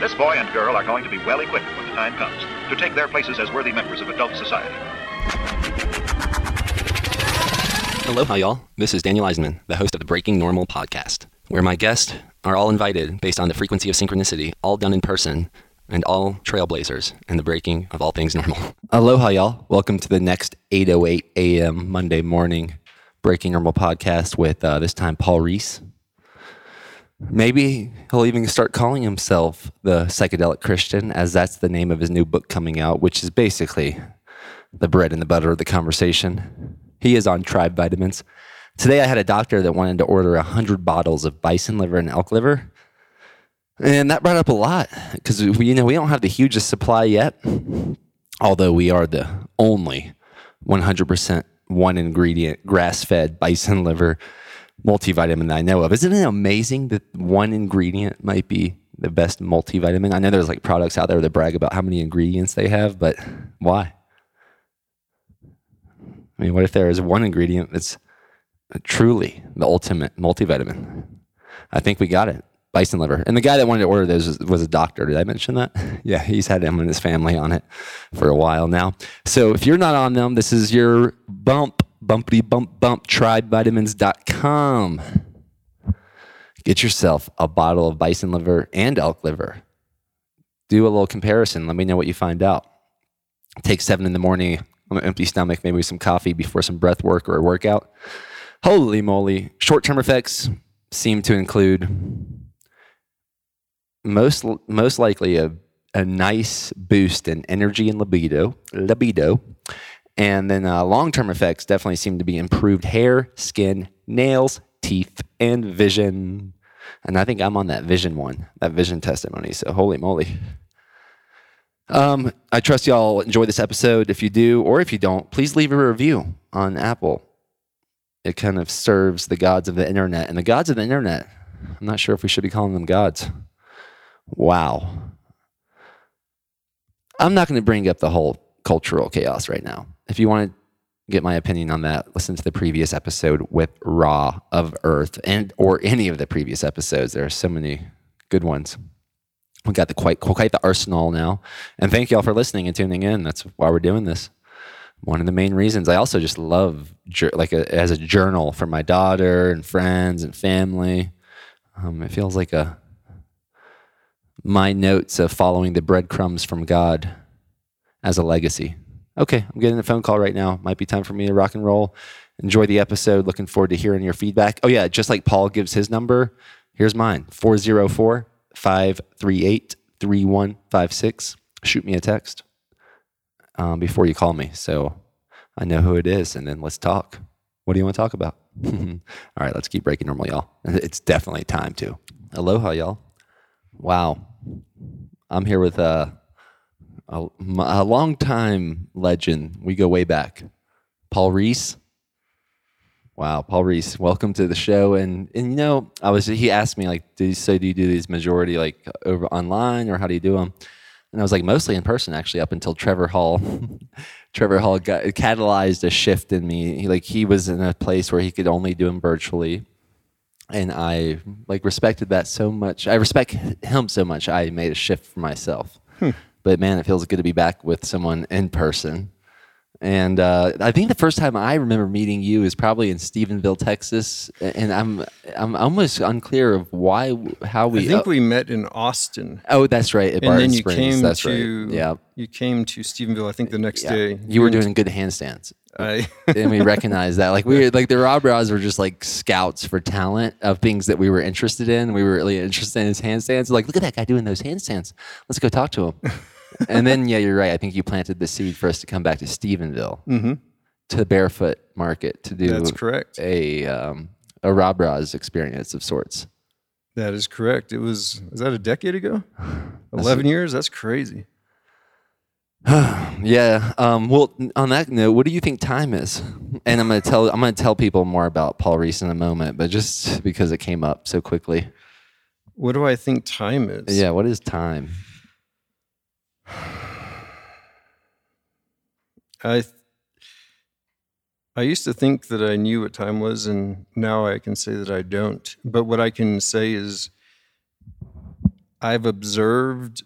This boy and girl are going to be well equipped when the time comes to take their places as worthy members of adult society. Aloha, y'all. This is Daniel Eisenman, the host of the Breaking Normal podcast, where my guests are all invited based on the frequency of synchronicity, all done in person, and all trailblazers in the breaking of all things normal. Aloha, y'all. Welcome to the next 8.08 a.m. Monday morning Breaking Normal podcast with uh, this time Paul Risse. Maybe he'll even start calling himself the psychedelic Christian, as that's the name of his new book coming out, which is basically the bread and the butter of the conversation. He is on tribe vitamins. Today I had a doctor that wanted to order 100 bottles of bison liver and elk liver. And that brought up a lot because you know, we don't have the hugest supply yet, although we are the only 100% one ingredient grass fed bison liver multivitamin that I know of. Isn't it amazing that one ingredient might be the best multivitamin? I know there's like products out there that brag about how many ingredients they have, but why? I mean, what if there is one ingredient that's truly the ultimate multivitamin? I think we got it. Bison liver. And the guy that wanted to order those was, was a doctor. Did I mention that? yeah, he's had him and his family on it for a while now. So if you're not on them, this is your bump bumpity bump bump tribevitamins.com. Get yourself a bottle of bison liver and elk liver. Do a little comparison. Let me know what you find out. Take seven in the morning on an empty stomach, maybe some coffee before some breath work or a workout. Holy moly. Short term effects seem to include most, most likely a, a nice boost in energy and libido, libido and then uh, long term effects definitely seem to be improved hair, skin, nails, teeth, and vision. And I think I'm on that vision one, that vision testimony. So holy moly. Um, I trust y'all enjoy this episode. If you do, or if you don't, please leave a review on Apple. It kind of serves the gods of the internet. And the gods of the internet, I'm not sure if we should be calling them gods. Wow. I'm not going to bring up the whole cultural chaos right now if you want to get my opinion on that, listen to the previous episode with Raw of Earth and or any of the previous episodes. There are so many good ones. We got the quite quite the arsenal now. And thank you all for listening and tuning in. That's why we're doing this. One of the main reasons. I also just love like a, as a journal for my daughter and friends and family. Um, it feels like a my notes of following the breadcrumbs from God as a legacy okay, I'm getting a phone call right now. Might be time for me to rock and roll. Enjoy the episode. Looking forward to hearing your feedback. Oh, yeah, just like Paul gives his number, here's mine 404 538 3156. Shoot me a text um, before you call me so I know who it is, and then let's talk. What do you want to talk about? All right, let's keep breaking normal, y'all. It's definitely time to. Aloha, y'all. Wow. I'm here with uh, a, a long time legend. We go way back. Paul Risse. Wow, Paul Risse, welcome to the show. And and you know, I was he asked me like, did you say do you do these majority like over online or how do you do them? And I was like, mostly in person actually, up until Trevor Hall. Trevor Hall got catalyzed a shift in me. He, like he was in a place where he could only do them virtually, and I like respected that so much. I respect him so much. I made a shift for myself. Hmm. But man, it feels good to be back with someone in person. And uh, I think the first time I remember meeting you is probably in Stephenville, Texas, and I'm I'm almost unclear of why how we. I think uh, we met in Austin. Oh, that's right. and Barton then you Springs. came that's to right. Yeah, you came to Stephenville. I think the next yeah. day. You were doing good handstands. I and we recognized that. Like we were, like the Rob Rows were just like scouts for talent of things that we were interested in. We were really interested in his handstands. Like, look at that guy doing those handstands. Let's go talk to him. and then, yeah, you're right. I think you planted the seed for us to come back to Stephenville mm-hmm. to Barefoot Market to do That's correct. a um, a Rob Ross experience of sorts. That is correct. It was was that a decade ago? Eleven years. That's crazy. yeah. Um, well, on that note, what do you think time is? And I'm gonna tell I'm gonna tell people more about Paul Risse in a moment, but just because it came up so quickly. What do I think time is? Yeah. What is time? I I used to think that I knew what time was, and now I can say that I don't. But what I can say is, I've observed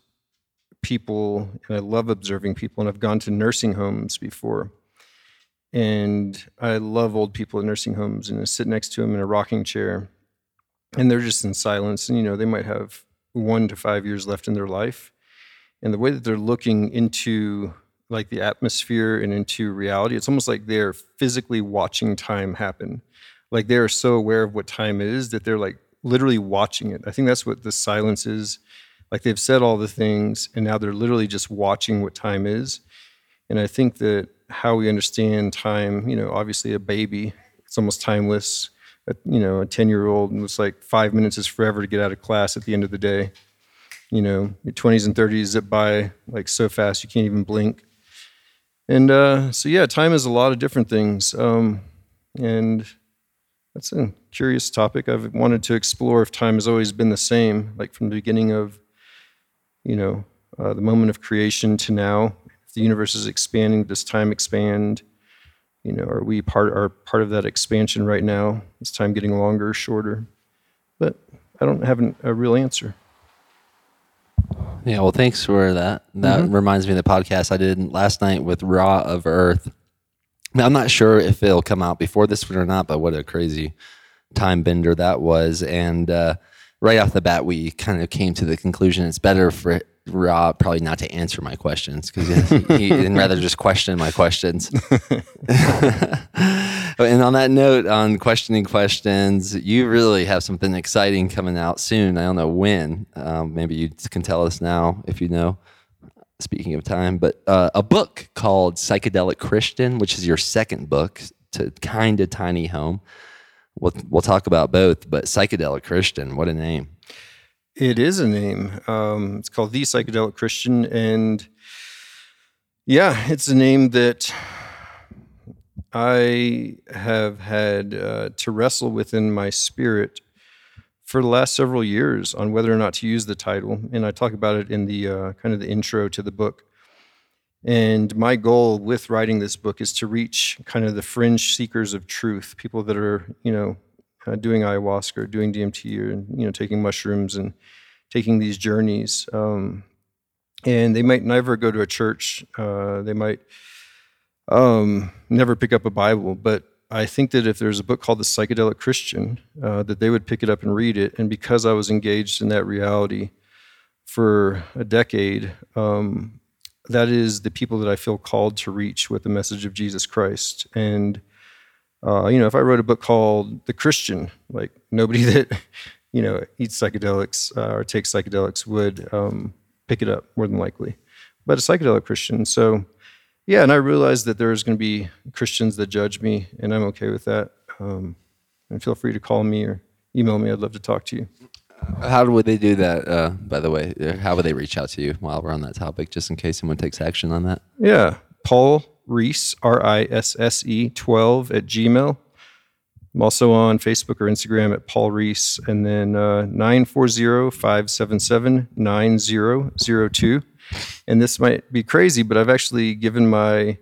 people, and I love observing people, and I've gone to nursing homes before. And I love old people in nursing homes, and I sit next to them in a rocking chair, and they're just in silence. And, you know, they might have one to five years left in their life. And the way that they're looking into like the atmosphere and into reality, it's almost like they're physically watching time happen. Like they're so aware of what time is that they're like literally watching it. I think that's what the silence is. Like they've said all the things, and now they're literally just watching what time is. And I think that how we understand time, you know, obviously a baby, it's almost timeless. A, you know, a 10 year old, and it's like five minutes is forever to get out of class at the end of the day. You know, your 20s and 30s zip by like so fast you can't even blink. And uh, so, yeah, time is a lot of different things. Um, and that's a curious topic. I've wanted to explore if time has always been the same, like from the beginning of, you know, uh, the moment of creation to now. If the universe is expanding, does time expand? You know, are we part are part of that expansion right now? Is time getting longer, or shorter? But I don't have an, a real answer. Yeah, well, thanks for that. That Mm-hmm. reminds me of the podcast I did last night with Raw of Earth. Now, I'm not sure if it'll come out before this one or not, but what a crazy time bender that was. And uh, right off the bat, we kind of came to the conclusion it's better for Raw probably not to answer my questions because he, he, and rather just question my questions. and on that note, on questioning questions, you really have something exciting coming out soon. I don't know when. Um, maybe you can tell us now if you know. Speaking of time, but uh, a book called Psychedelic Christian, which is your second book to kind of tiny home. We'll, we'll talk about both, but Psychedelic Christian, what a name. It is a name. Um, it's called The Psychedelic Christian. And yeah, it's a name that I have had uh, to wrestle within my spirit for the last several years on whether or not to use the title. And I talk about it in the uh, kind of the intro to the book. And my goal with writing this book is to reach kind of the fringe seekers of truth, people that are, you know, uh, doing ayahuasca or doing DMT or, you know, taking mushrooms and taking these journeys. Um, and they might never go to a church. Uh, they might um, never pick up a Bible. But I think that if there's a book called The Psychedelic Christian, uh, that they would pick it up and read it. And because I was engaged in that reality for a decade, um, that is the people that I feel called to reach with the message of Jesus Christ. And uh, you know, if I wrote a book called The Christian, like nobody that you know eats psychedelics uh, or takes psychedelics would um, pick it up more than likely. But a psychedelic Christian, so yeah, and I realized that there's going to be Christians that judge me, and I'm okay with that. Um, and feel free to call me or email me. I'd love to talk to you. How would they do that, uh, by the way? Uh, How would they reach out to you while we're on that topic, just in case someone takes action on that? Yeah, Paul Risse, R I S S E 12 at Gmail. I'm also on Facebook or Instagram at Paul Risse, and then uh, 940 577 9002. And this might be crazy, but I've actually given my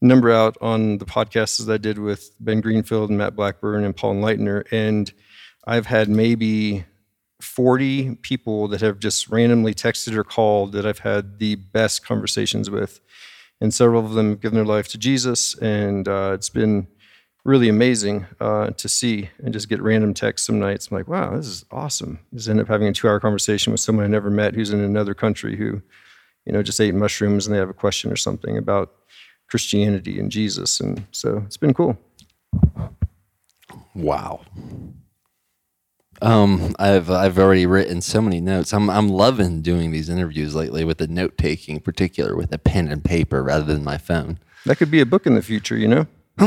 number out on the podcasts that I did with Ben Greenfield and Matt Blackburn and Paul Leitner. And I've had maybe 40 people that have just randomly texted or called that I've had the best conversations with. And several of them have given their life to Jesus. And uh, it's been really amazing uh, to see and just get random texts some nights. I'm like, wow, this is awesome. Just end up having a two hour conversation with someone I never met who's in another country who, you know, just ate mushrooms and they have a question or something about Christianity and Jesus. And so it's been cool. Wow. Um, I've I've already written so many notes. I'm I'm loving doing these interviews lately with the note taking, in particular with a pen and paper rather than my phone. That could be a book in the future, you know? All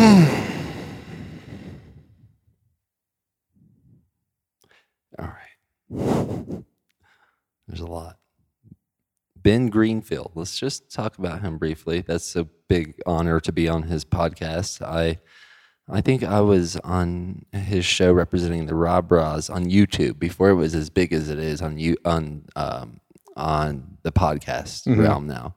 right. There's a lot. Ben Greenfield. Let's just talk about him briefly. That's a big honor to be on his podcast. I I think I was on his show representing the Rob Bras on YouTube before it was as big as it is on you on um, on the podcast realm now.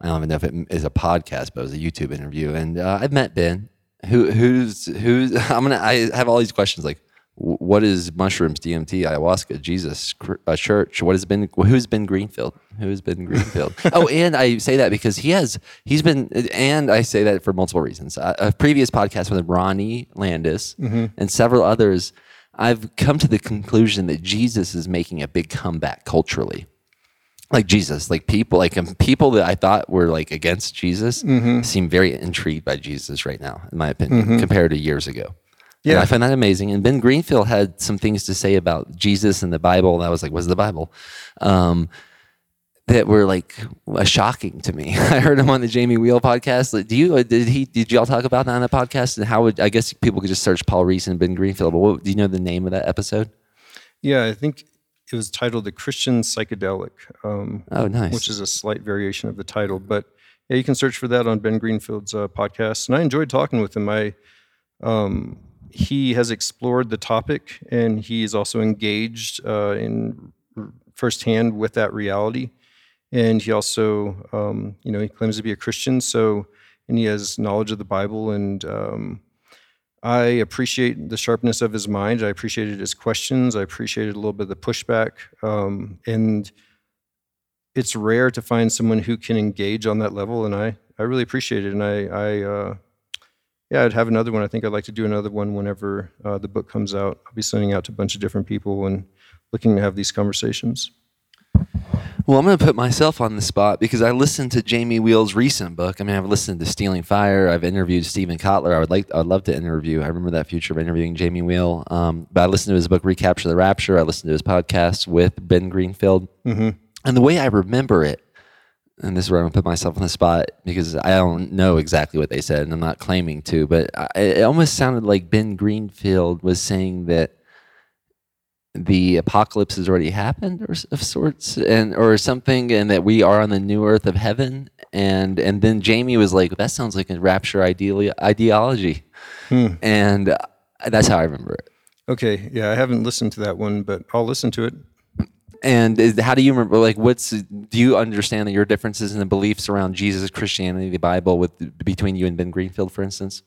I don't even know if it is a podcast, but it was a YouTube interview. And uh, I've met Ben. Who who's who's I'm gonna I have all these questions like what is mushrooms, DMT, ayahuasca, Jesus, a uh, church? What has been who's been Greenfield? Who has been Greenfield? oh, and I say that because he has he's been, and I say that for multiple reasons. A, previous podcast with Ronnie Landis mm-hmm. and several others, I've come to the conclusion that Jesus is making a big comeback culturally like Jesus, like people, like um, people that I thought were like against Jesus mm-hmm. seem very intrigued by Jesus right now, in my opinion, mm-hmm. compared to years ago. Yeah, Yeah. I find that amazing. And Ben Greenfield had some things to say about Jesus and the Bible. And I was like, "What's the Bible?" Um, that were like uh, shocking to me. I heard him on the Jamie Wheal podcast. Like, do you? uh, Did he? Did y'all talk about that on the podcast? And how would I guess people could just search Paul Risse and Ben Greenfield? But what, do you know the name of that episode? Yeah, I think it was titled "The Christian Psychedelic," um, Oh, nice. which is a slight variation of the title. But yeah, you can search for that on Ben Greenfield's uh, podcast. And I enjoyed talking with him. I um, he has explored the topic, and he is also engaged uh, in firsthand with that reality. And he also, um, you know, he claims to be a Christian, so and he has knowledge of the Bible and. Um, I appreciate the sharpness of his mind. I appreciated his questions. I appreciated a little bit of the pushback. Um, and it's rare to find someone who can engage on that level. And I, I really appreciate it. And I, I uh, yeah, I'd have another one. I think I'd like to do another one whenever uh, the book comes out. I'll be sending out to a bunch of different people and looking to have these conversations. Well, I'm going to put myself on the spot because I listened to Jamie Wheal's recent book. I mean, I've listened to Stealing Fire. I've interviewed Steven Kotler. I would like, I'd love to interview. I remember that future of interviewing Jamie Wheel. Um, but I listened to his book Recapture the Rapture. I listened to his podcast with Ben Greenfield, Mm-hmm. and the way I remember it, and this is where I'm going to put myself on the spot because I don't know exactly what they said, and I'm not claiming to, but I, it almost sounded like Ben Greenfield was saying that the apocalypse has already happened or of sorts and or something and that we are on the new earth of heaven and and then jamie was like that sounds like a rapture ideally ideology. And uh, that's how i remember it. Okay, yeah, I haven't listened to that one, but I'll listen to it. And is, how do you remember like what's do you understand that your differences in the beliefs around jesus christianity the bible with between you and ben greenfield for instance?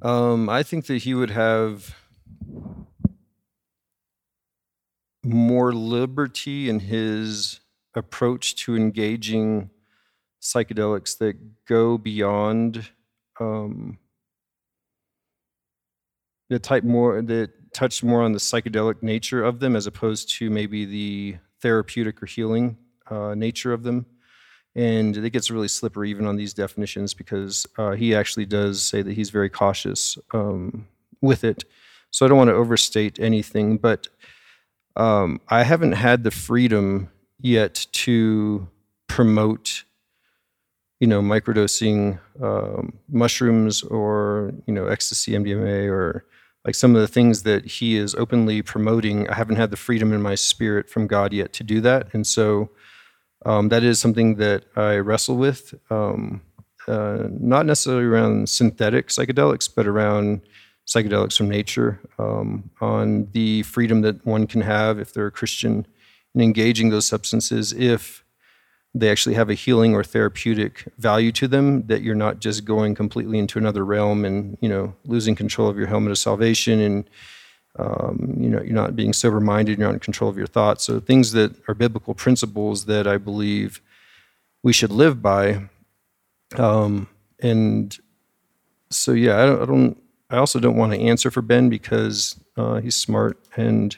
Um, I think that he would have more liberty in his approach to engaging psychedelics that go beyond um, the type more that touch more on the psychedelic nature of them as opposed to maybe the therapeutic or healing uh, nature of them and it gets really slippery even on these definitions because uh, he actually does say that he's very cautious um, with it. So I don't want to overstate anything, but um, I haven't had the freedom yet to promote, you know, microdosing um, mushrooms or you know ecstasy, MDMA, or like some of the things that he is openly promoting. I haven't had the freedom in my spirit from God yet to do that, and so um, that is something that I wrestle with, um, uh, not necessarily around synthetic psychedelics, but around psychedelics from nature, um, on the freedom that one can have if they're a Christian in engaging those substances, if they actually have a healing or therapeutic value to them, that you're not just going completely into another realm and you know losing control of your helmet of salvation and um, you know you're not being sober minded you're not in control of your thoughts. So things that are biblical principles that i believe we should live by um, and so yeah I don't, I don't i also don't want to answer for ben because uh, he's smart and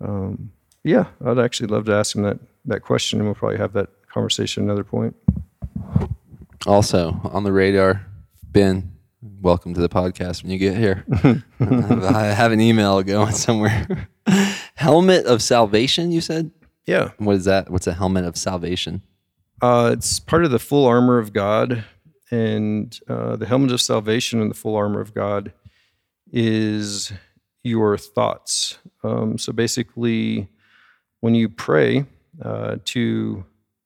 um, yeah i'd actually love to ask him that that question and we'll probably have that conversation at another point. Also on the radar ben welcome to the podcast when you get here. I have an email going somewhere. Helmet of salvation you said? Yeah. What is that? What's a helmet of salvation? Uh, it's part of the full armor of God, and uh, the helmet of salvation and the full armor of God is your thoughts. Um, so basically, when you pray uh, to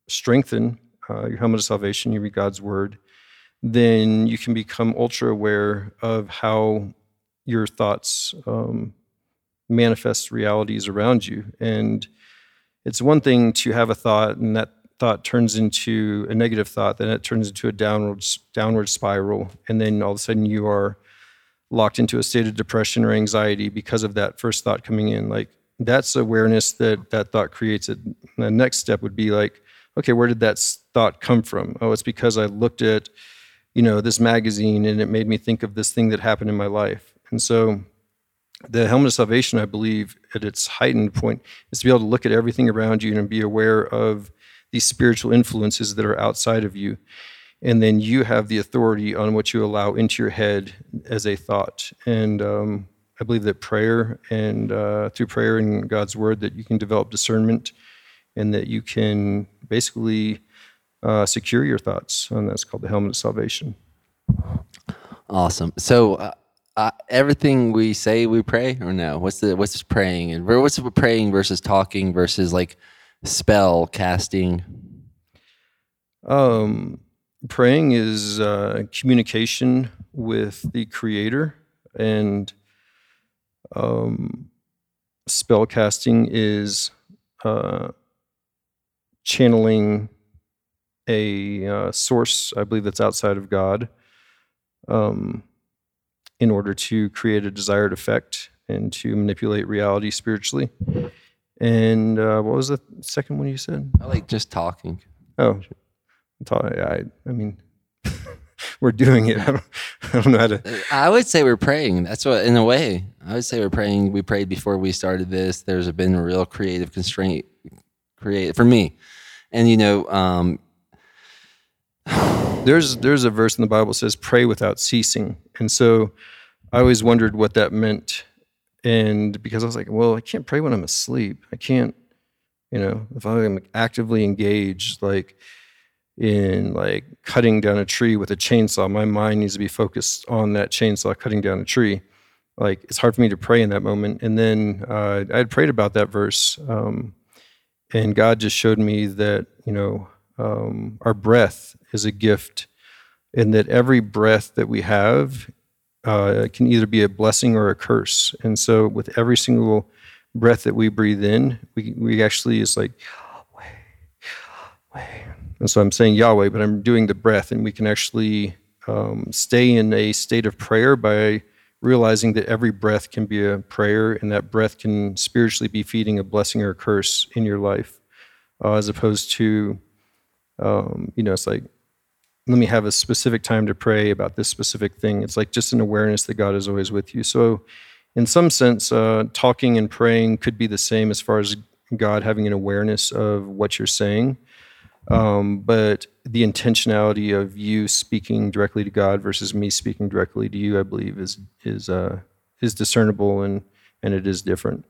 strengthen uh, your helmet of salvation, you read God's word, then you can become ultra aware of how your thoughts um, manifest realities around you. And it's one thing to have a thought and that thought turns into a negative thought, then it turns into a downward downward spiral, and then all of a sudden you are locked into a state of depression or anxiety because of that first thought coming in. Like that's awareness that that thought creates it. And the next step would be like, okay, where did that thought come from? Oh, it's because I looked at, you know, this magazine and it made me think of this thing that happened in my life. And so the helmet of salvation, I believe, at its heightened point, is to be able to look at everything around you and be aware of these spiritual influences that are outside of you. And then you have the authority on what you allow into your head as a thought. And um, I believe that prayer and uh, through prayer and God's word, that you can develop discernment and that you can basically uh, secure your thoughts. And that's called the helmet of salvation. Awesome. So, uh, uh, everything we say, we pray, or no? What's the what's praying and what's praying versus talking versus like spell casting? Um, praying is uh, communication with the Creator, and um, spell casting is uh, channeling a uh, source, I believe that's outside of God, um, in order to create a desired effect and to manipulate reality spiritually. And uh, what was the second one you said? I like just talking. Oh, I, I mean, we're doing it. I don't, I don't know how to. I would say we're praying. That's what, in a way, I would say we're praying. We prayed before we started this. There's been a real creative constraint, create for me, and you know, um, there's there's a verse in the Bible that says pray without ceasing, and so I always wondered what that meant, and because I was like, well, I can't pray when I'm asleep. I can't, you know, if I'm actively engaged, like in like cutting down a tree with a chainsaw, my mind needs to be focused on that chainsaw cutting down a tree. Like it's hard for me to pray in that moment. And then uh, I had prayed about that verse, um, and God just showed me that you know um, our breath is a gift, and that every breath that we have uh, can either be a blessing or a curse. And so, with every single breath that we breathe in, we, we actually is like, Yahweh, Yahweh. And so I'm saying Yahweh, but I'm doing the breath, and we can actually um, stay in a state of prayer by realizing that every breath can be a prayer, and that breath can spiritually be feeding a blessing or a curse in your life, uh, as opposed to um, you know, it's like, let me have a specific time to pray about this specific thing. It's like just an awareness that God is always with you. So, in some sense, uh, talking and praying could be the same as far as God having an awareness of what you're saying. Um, but the intentionality of you speaking directly to God versus me speaking directly to you, I believe, is is uh, is discernible and and it is different.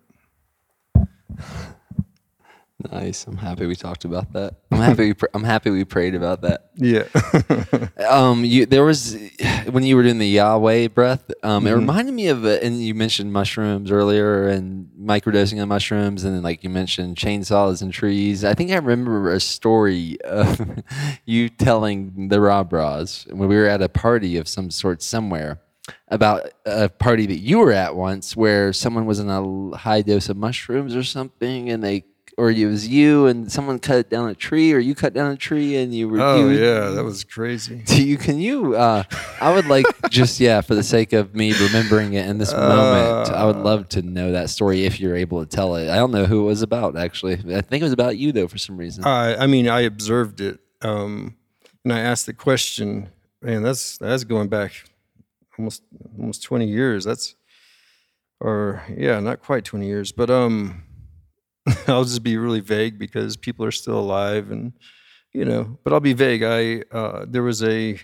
Nice. I'm happy we talked about that. I'm happy. We pr- I'm happy we prayed about that. Yeah. um. You there was when you were doing the Yahweh breath. Um. Mm-hmm. It reminded me of it, and you mentioned mushrooms earlier and microdosing on mushrooms, and then like you mentioned chainsaws and trees. I think I remember a story of you telling the Rob when we were at a party of some sort somewhere about a party that you were at once where someone was in a high dose of mushrooms or something, and they or it was you and someone cut down a tree, or you cut down a tree and you were. Oh you, yeah, that was crazy. Do you? Can you? Uh, I would like just yeah, for the sake of me remembering it in this moment, I would love to know that story if you're able to tell it. I don't know who it was about actually. I think it was about you though for some reason. I I mean, I observed it, um, and I asked the question. Man, that's that's going back almost almost twenty years. That's or yeah, not quite twenty years, but um I'll just be really vague because people are still alive and you know, but I'll be vague. I uh, there was a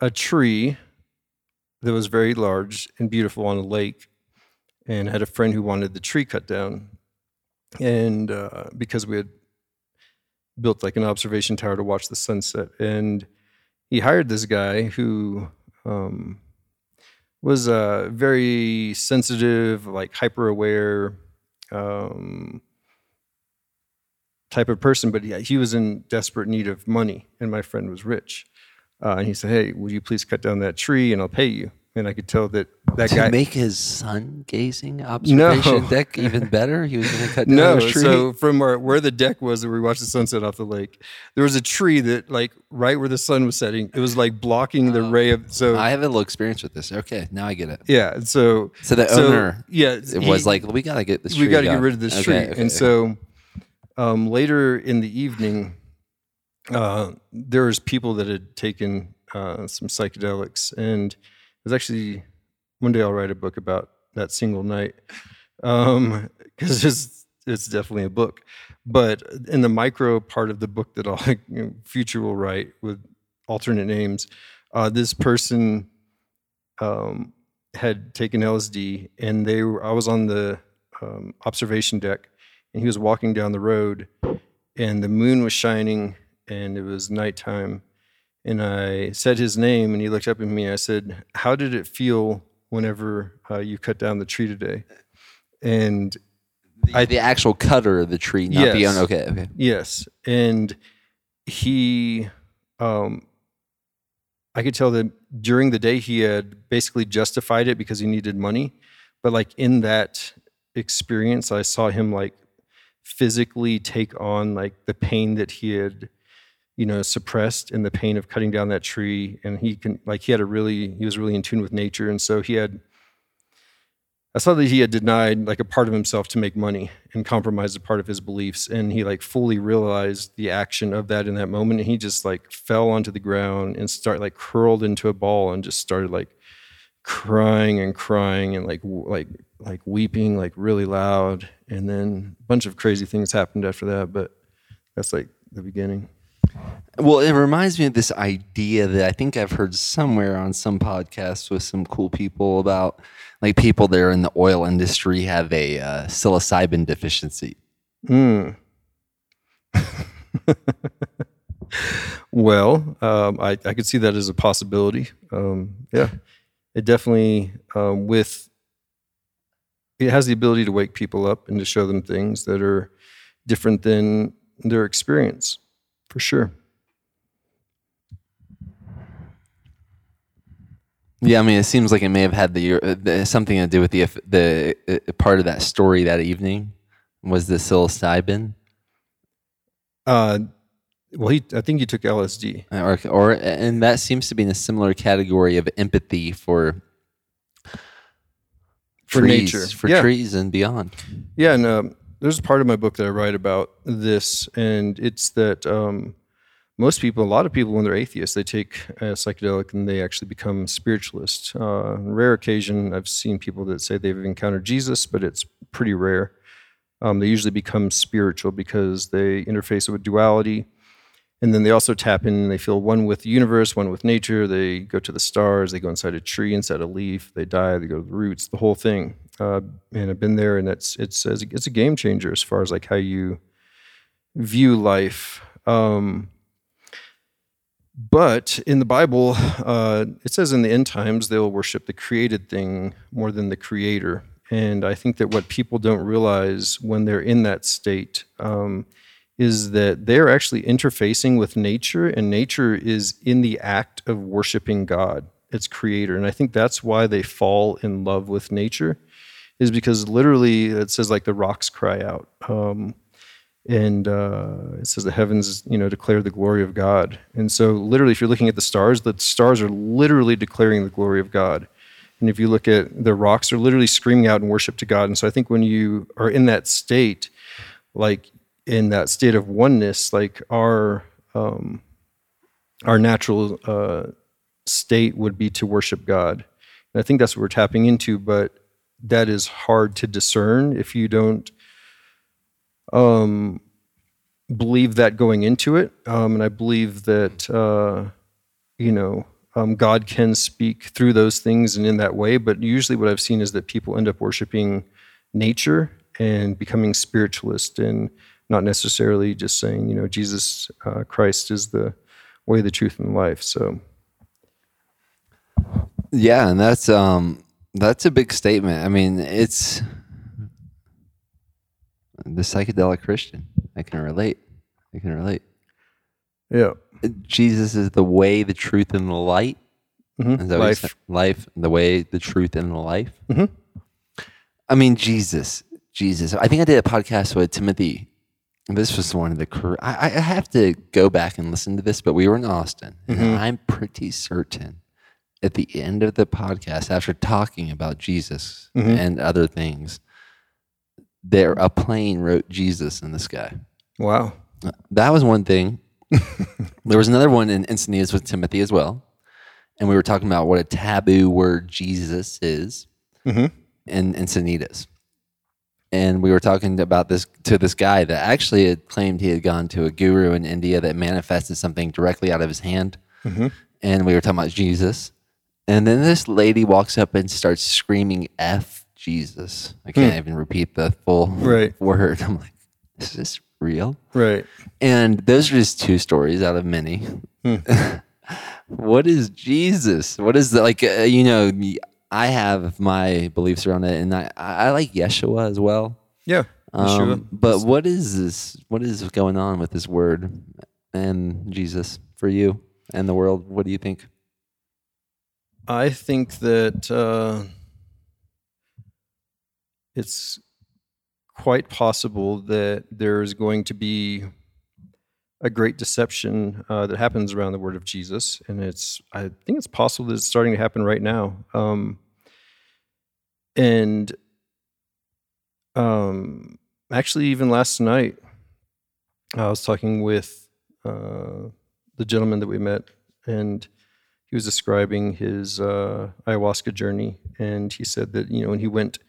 a tree that was very large and beautiful on a lake, and had a friend who wanted the tree cut down, and uh, because we had built like an observation tower to watch the sunset, and he hired this guy who um, was a very sensitive, like hyper aware um, type of person. But he, he, was in desperate need of money, and my friend was rich. Uh, and he said, "Hey, would you please cut down that tree, and I'll pay you." And I could tell that that guy to guy. make his sun gazing observation No. deck even better, he was going to cut down no, a tree. so from where, where the deck was, where we watched the sunset off the lake, there was a tree that, like, right where the sun was setting, it was like blocking the ray of. So I have a little experience with this. Okay, now I get it. yeah, so So the owner, yeah, it was like, we got to get this. we got to get rid of this Okay, tree. okay, and okay. so um, later in the evening, uh, there was people that had taken uh, some psychedelics, and was actually one day I'll write a book about that single night because it's it's definitely a book. But in the micro part of the book that I'll you know, future will write with alternate names, uh, this person um, had taken LSD, and they were, I was on the um, observation deck, and he was walking down the road, and the moon was shining, and it was nighttime, and I said his name, and he looked up at me. I said, "How did it feel whenever uh, you cut down the tree today?" And the, the actual cutter of the tree, not the Yes. owner. Okay, okay. Yes, and he, um, I could tell that during the day he had basically justified it because he needed money, but like in that experience, I saw him like physically take on like the pain that he had, you know, suppressed in the pain of cutting down that tree, and he can like he had a really he was really in tune with nature, and so he had. I saw that he had denied like a part of himself to make money and compromised a part of his beliefs. And he like fully realized the action of that in that moment. And he just like fell onto the ground and start like curled into a ball and just started like crying and crying and like like like weeping like really loud. And then a bunch of crazy things happened after that. But that's like the beginning. Well, it reminds me of this idea that I think I've heard somewhere on some podcast with some cool people about like people that are in the oil industry have a uh, psilocybin deficiency. Mm. well, um, I, I could see that as a possibility. Um, yeah, it definitely um, with it has the ability to wake people up and to show them things that are different than their experience, for sure. Yeah, I mean, it seems like it may have had the, uh, the something to do with the the uh, part of that story that evening was the psilocybin, Uh, well, he, I think he took LSD. or or and that seems to be in a similar category of empathy for For trees, nature. for Yeah. trees and beyond. Yeah, and um, there's a part of my book that I write about this, and it's that um, most people, a lot of people, when they're atheists, they take a psychedelic and they actually become spiritualists. Uh, rare occasion, I've seen people that say they've encountered Jesus, but it's pretty rare. Um, they usually become spiritual because they interface with duality. And then they also tap in and they feel one with the universe, one with nature. They go to the stars, they go inside a tree, inside a leaf, they die, they go to the roots, the whole thing. Uh, and I've been there, and it's it's it's a game changer as far as like how you view life. Um, but in the Bible, uh, it says in the end times they'll worship the created thing more than the creator. And I think that what people don't realize when they're in that state um, is that they're actually interfacing with nature, and nature is in the act of worshiping God, its creator. And I think that's why they fall in love with nature, is because literally it says like the rocks cry out. Um, and uh, it says the heavens, you know, declare the glory of God. And so, literally, if you're looking at the stars, the stars are literally declaring the glory of God. And if you look at the rocks, they're literally screaming out in worship to God. And so, I think when you are in that state, like in that state of oneness, like our um, our natural uh, state would be to worship God. And I think that's what we're tapping into, but that is hard to discern if you don't um, believe that going into it. Um, and I believe that, uh, you know, um, God can speak through those things and in that way. But usually, what I've seen is that people end up worshiping nature and becoming spiritualist and not necessarily just saying, you know, Jesus uh, Christ is the way, the truth, and life. So, Yeah, and that's um that's a big statement. I mean, it's the psychedelic Christian. I can relate. I can relate. yeah. Jesus is the way, the truth, and the light. That Life. life, the way, the truth, and the life. I mean, Jesus, Jesus. I think I did a podcast with Timothy. This was one of the. I, I have to go back and listen to this, but we were in Austin, and mm-hmm. I'm pretty certain at the end of the podcast, after talking about Jesus mm-hmm. and other things, there a plane wrote Jesus in the sky. Wow. That was one thing. there was another one in Encinitas with Timothy as well. And we were talking about what a taboo word Jesus is mm-hmm. in Encinitas. And we were talking about this to this guy that actually had claimed he had gone to a guru in India that manifested something directly out of his hand. Mm-hmm. And we were talking about Jesus. And then this lady walks up and starts screaming F Jesus. I hmm. can't even repeat the full Right. word. I'm like, is this real? Right. And those are just two stories out of many. Hmm. what is Jesus? What is the, like, uh, you know, I have my beliefs around it and I, I like Yeshua as well. Yeah. Yeshua. Um, but what is this? What is going on with this word and Jesus for you and the world? What do you think? I think that uh, it's quite possible that there's going to be a great deception uh, that happens around the word of Jesus, and it's I think it's possible that it's starting to happen right now. Um, and um, actually, even last night, I was talking with uh, the gentleman that we met, and he was describing his uh, ayahuasca journey, and he said that you know when he went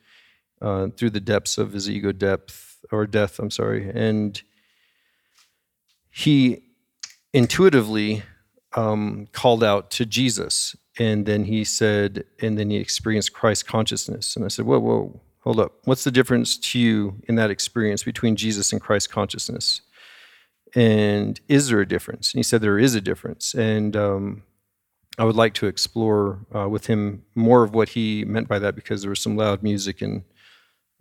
uh, through the depths of his ego depth or death, I'm sorry, and he intuitively um, called out to Jesus, and then he said, and then he experienced Christ consciousness, and I said, whoa, whoa, hold up, what's the difference to you in that experience between Jesus and Christ consciousness? And is there a difference? And he said there is a difference, and um, I would like to explore uh, with him more of what he meant by that because there was some loud music and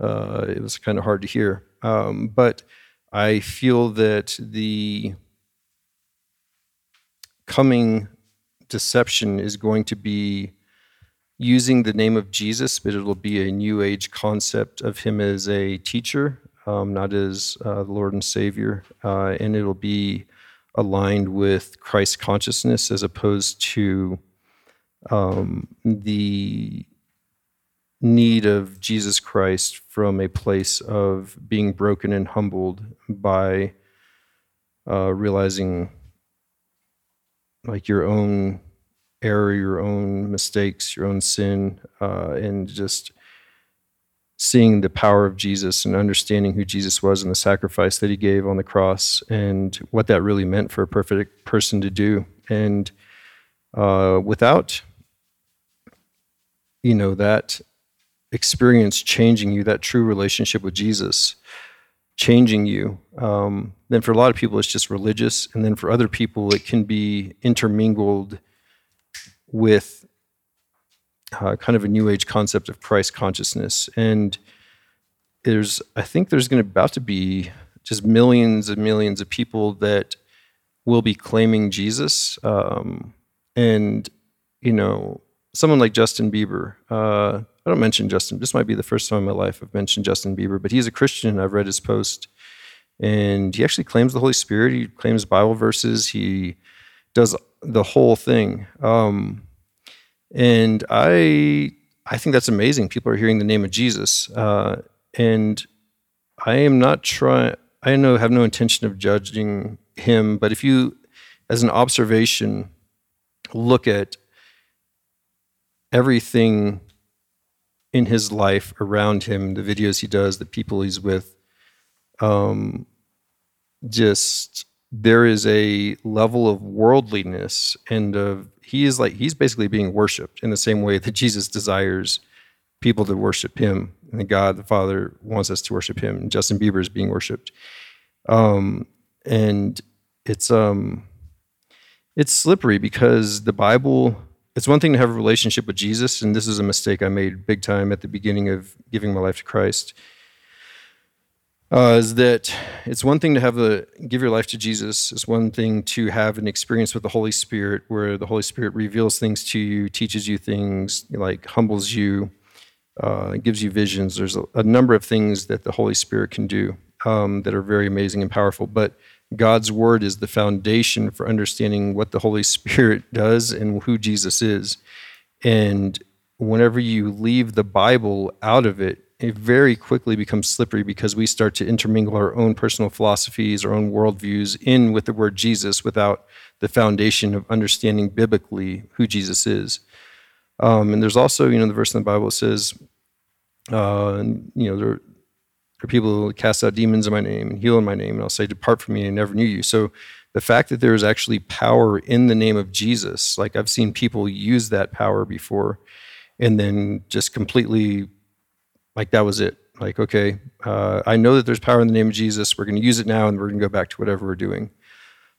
uh, it was kind of hard to hear. Um, but I feel that the coming deception is going to be using the name of Jesus, but it'll be a new age concept of him as a teacher, um, not as uh, Lord and Savior. Uh, and it'll be aligned with Christ consciousness as opposed to um, the need of Jesus Christ from a place of being broken and humbled by uh, realizing like your own error, your own mistakes, your own sin, uh, and just seeing the power of Jesus and understanding who Jesus was and the sacrifice that he gave on the cross and what that really meant for a perfect person to do. And uh, without, you know, that experience changing you, that true relationship with Jesus changing you, um, then for a lot of people it's just religious. And then for other people it can be intermingled with uh, kind of a new age concept of Christ consciousness. And there's, I think there's going to about to be just millions and millions of people that will be claiming Jesus. Um, and, you know, someone like Justin Bieber, uh, I don't mention Justin, this might be the first time in my life I've mentioned Justin Bieber, but he's a Christian. I've read his post. And he actually claims the Holy Spirit. He claims Bible verses. He does the whole thing. Um, and I I think that's amazing. People are hearing the name of Jesus, uh, and I am not trying. I know have no intention of judging him, but if you, as an observation, look at everything in his life around him, the videos he does, the people he's with, um, just there is a level of worldliness and of he is like he's basically being worshipped in the same way that Jesus desires people to worship him and God the Father wants us to worship him. Justin Bieber is being worshipped. Um, and it's um it's slippery because the Bible it's one thing to have a relationship with Jesus, and this is a mistake I made big time at the beginning of giving my life to Christ. uh, is that it's one thing to have a give your life to Jesus. It's one thing to have an experience with the Holy Spirit, where the Holy Spirit reveals things to you, teaches you things, like humbles you, uh, gives you visions. There's a, a, number of things that the Holy Spirit can do um, that are very amazing and powerful. But God's word is the foundation for understanding what the Holy Spirit does and who Jesus is. And whenever you leave the Bible out of it, it very quickly becomes slippery because we start to intermingle our own personal philosophies, our own worldviews in with the word Jesus without the foundation of understanding biblically who Jesus is. Um, and there's also, you know, the verse in the Bible says, uh, you know, there, are people who cast out demons in my name and heal in my name, and I'll say, Depart from me, I never knew you. So the fact that there is actually power in the name of Jesus, like I've seen people use that power before and then just completely like that was it. Like, okay, uh, I know that there's power in the name of Jesus. We're going to use it now, and we're going to go back to whatever we're doing.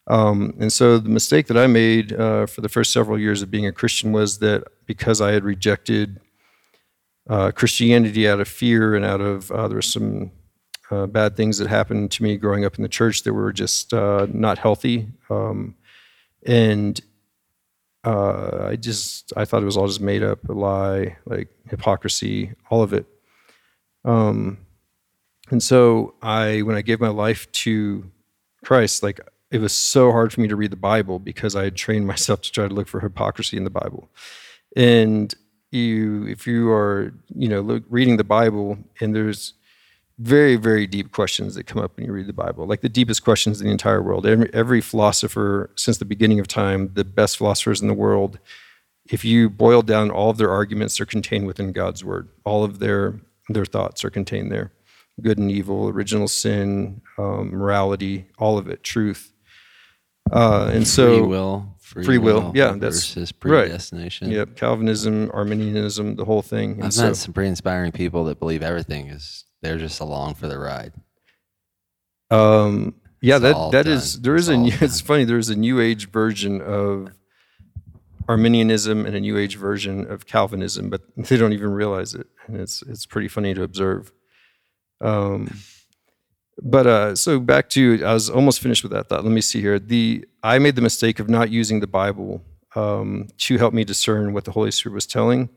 Um, and so the mistake that I made uh, for the first several years of being a Christian was that because I had rejected uh, Christianity out of fear and out of uh, there were some uh, bad things that happened to me growing up in the church that were just uh, not healthy, um, and I just I thought it was all just made up, a lie, like hypocrisy, all of it. Um, and so I, when I gave my life to Christ, like it was so hard for me to read the Bible because I had trained myself to try to look for hypocrisy in the Bible. And you, if you are, you know, look, reading the Bible and there's very, very deep questions that come up when you read the Bible, like the deepest questions in the entire world. Every, every philosopher since the beginning of time, the best philosophers in the world, if you boil down all of their arguments, they're contained within God's word. All of their their thoughts are contained there good and evil, original sin, um, morality, all of it, truth. Uh, and so free will, free, free will, will, yeah, that's versus predestination. Right. Yep, Calvinism, Arminianism, the whole thing. And I've so, met some pretty inspiring people that believe everything is they're just along for the ride. Um, yeah, it's that that done. is there is it's a it's funny there's a new age version of Arminianism and a New Age version of Calvinism, but they don't even realize it, and it's it's pretty funny to observe. Um, but uh, so back to I was almost finished with that thought. Let me see here. The I made the mistake of not using the Bible um, to help me discern what the Holy Spirit was telling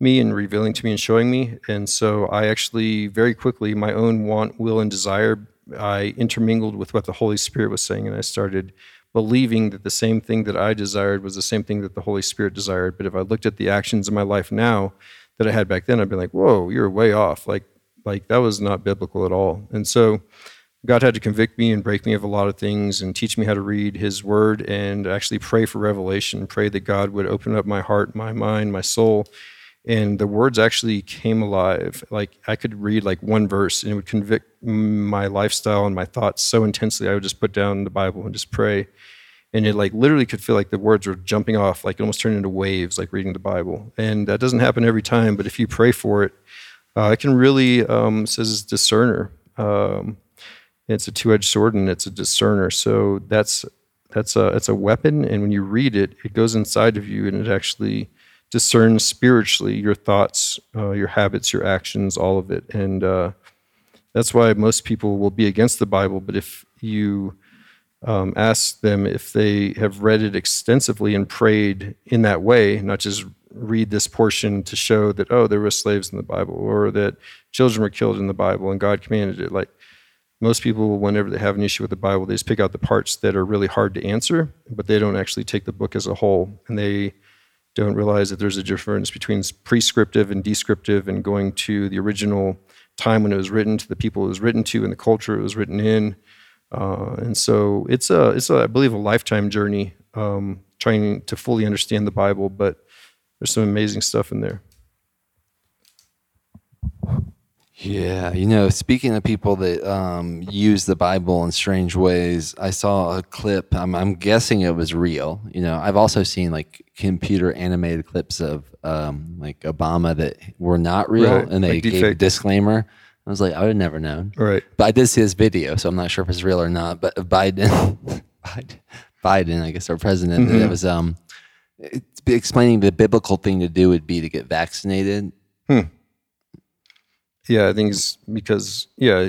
me and revealing to me and showing me. And so I actually very quickly my own want, will, and desire I intermingled with what the Holy Spirit was saying, and I started believing that the same thing that I desired was the same thing that the Holy Spirit desired. But if I looked at the actions in my life now that I had back then, I'd be like, whoa, you're way off. Like, like that was not biblical at all. And so God had to convict me and break me of a lot of things and teach me how to read his word and actually pray for revelation, pray that God would open up my heart, my mind, my soul. And the words actually came alive. Like I could read like one verse and it would convict my lifestyle and my thoughts so intensely. I would just put down the Bible and just pray and it like literally could feel like the words were jumping off like it almost turned into waves like reading the bible and that doesn't happen every time but if you pray for it uh, it can really um, says discerner. Um, it's a two-edged sword and it's a discerner. So that's that's a it's a weapon. And when you read it it goes inside of you and it actually discerns spiritually your thoughts uh, your habits your actions all of it. And uh, that's why most people will be against the bible. But if you um, ask them if they have read it extensively and prayed in that way, not just read this portion to show that, oh, there were slaves in the Bible or that children were killed in the Bible and God commanded it. Like most people, whenever they have an issue with the Bible, they just pick out the parts that are really hard to answer, but they don't actually take the book as a whole. And they don't realize that there's a difference between prescriptive and descriptive and going to the original time when it was written, to the people it was written to, and the culture it was written in uh, and so it's a, it's a, I believe, a lifetime journey um, trying to fully understand the Bible, but there's some amazing stuff in there. Yeah, you know, speaking of people that um, use the Bible in strange ways, I saw a clip. I'm, I'm, guessing it was real. You know, I've also seen like computer animated clips of um, like Obama that were not real, right. and they like gave a disclaimer. I was like, I would have never known. Right. But I did see his video, so I'm not sure if it's real or not. But Biden, Biden, I guess our president, mm-hmm. it was um, explaining the biblical thing to do would be to get vaccinated. Hmm. Yeah, I think it's because yeah,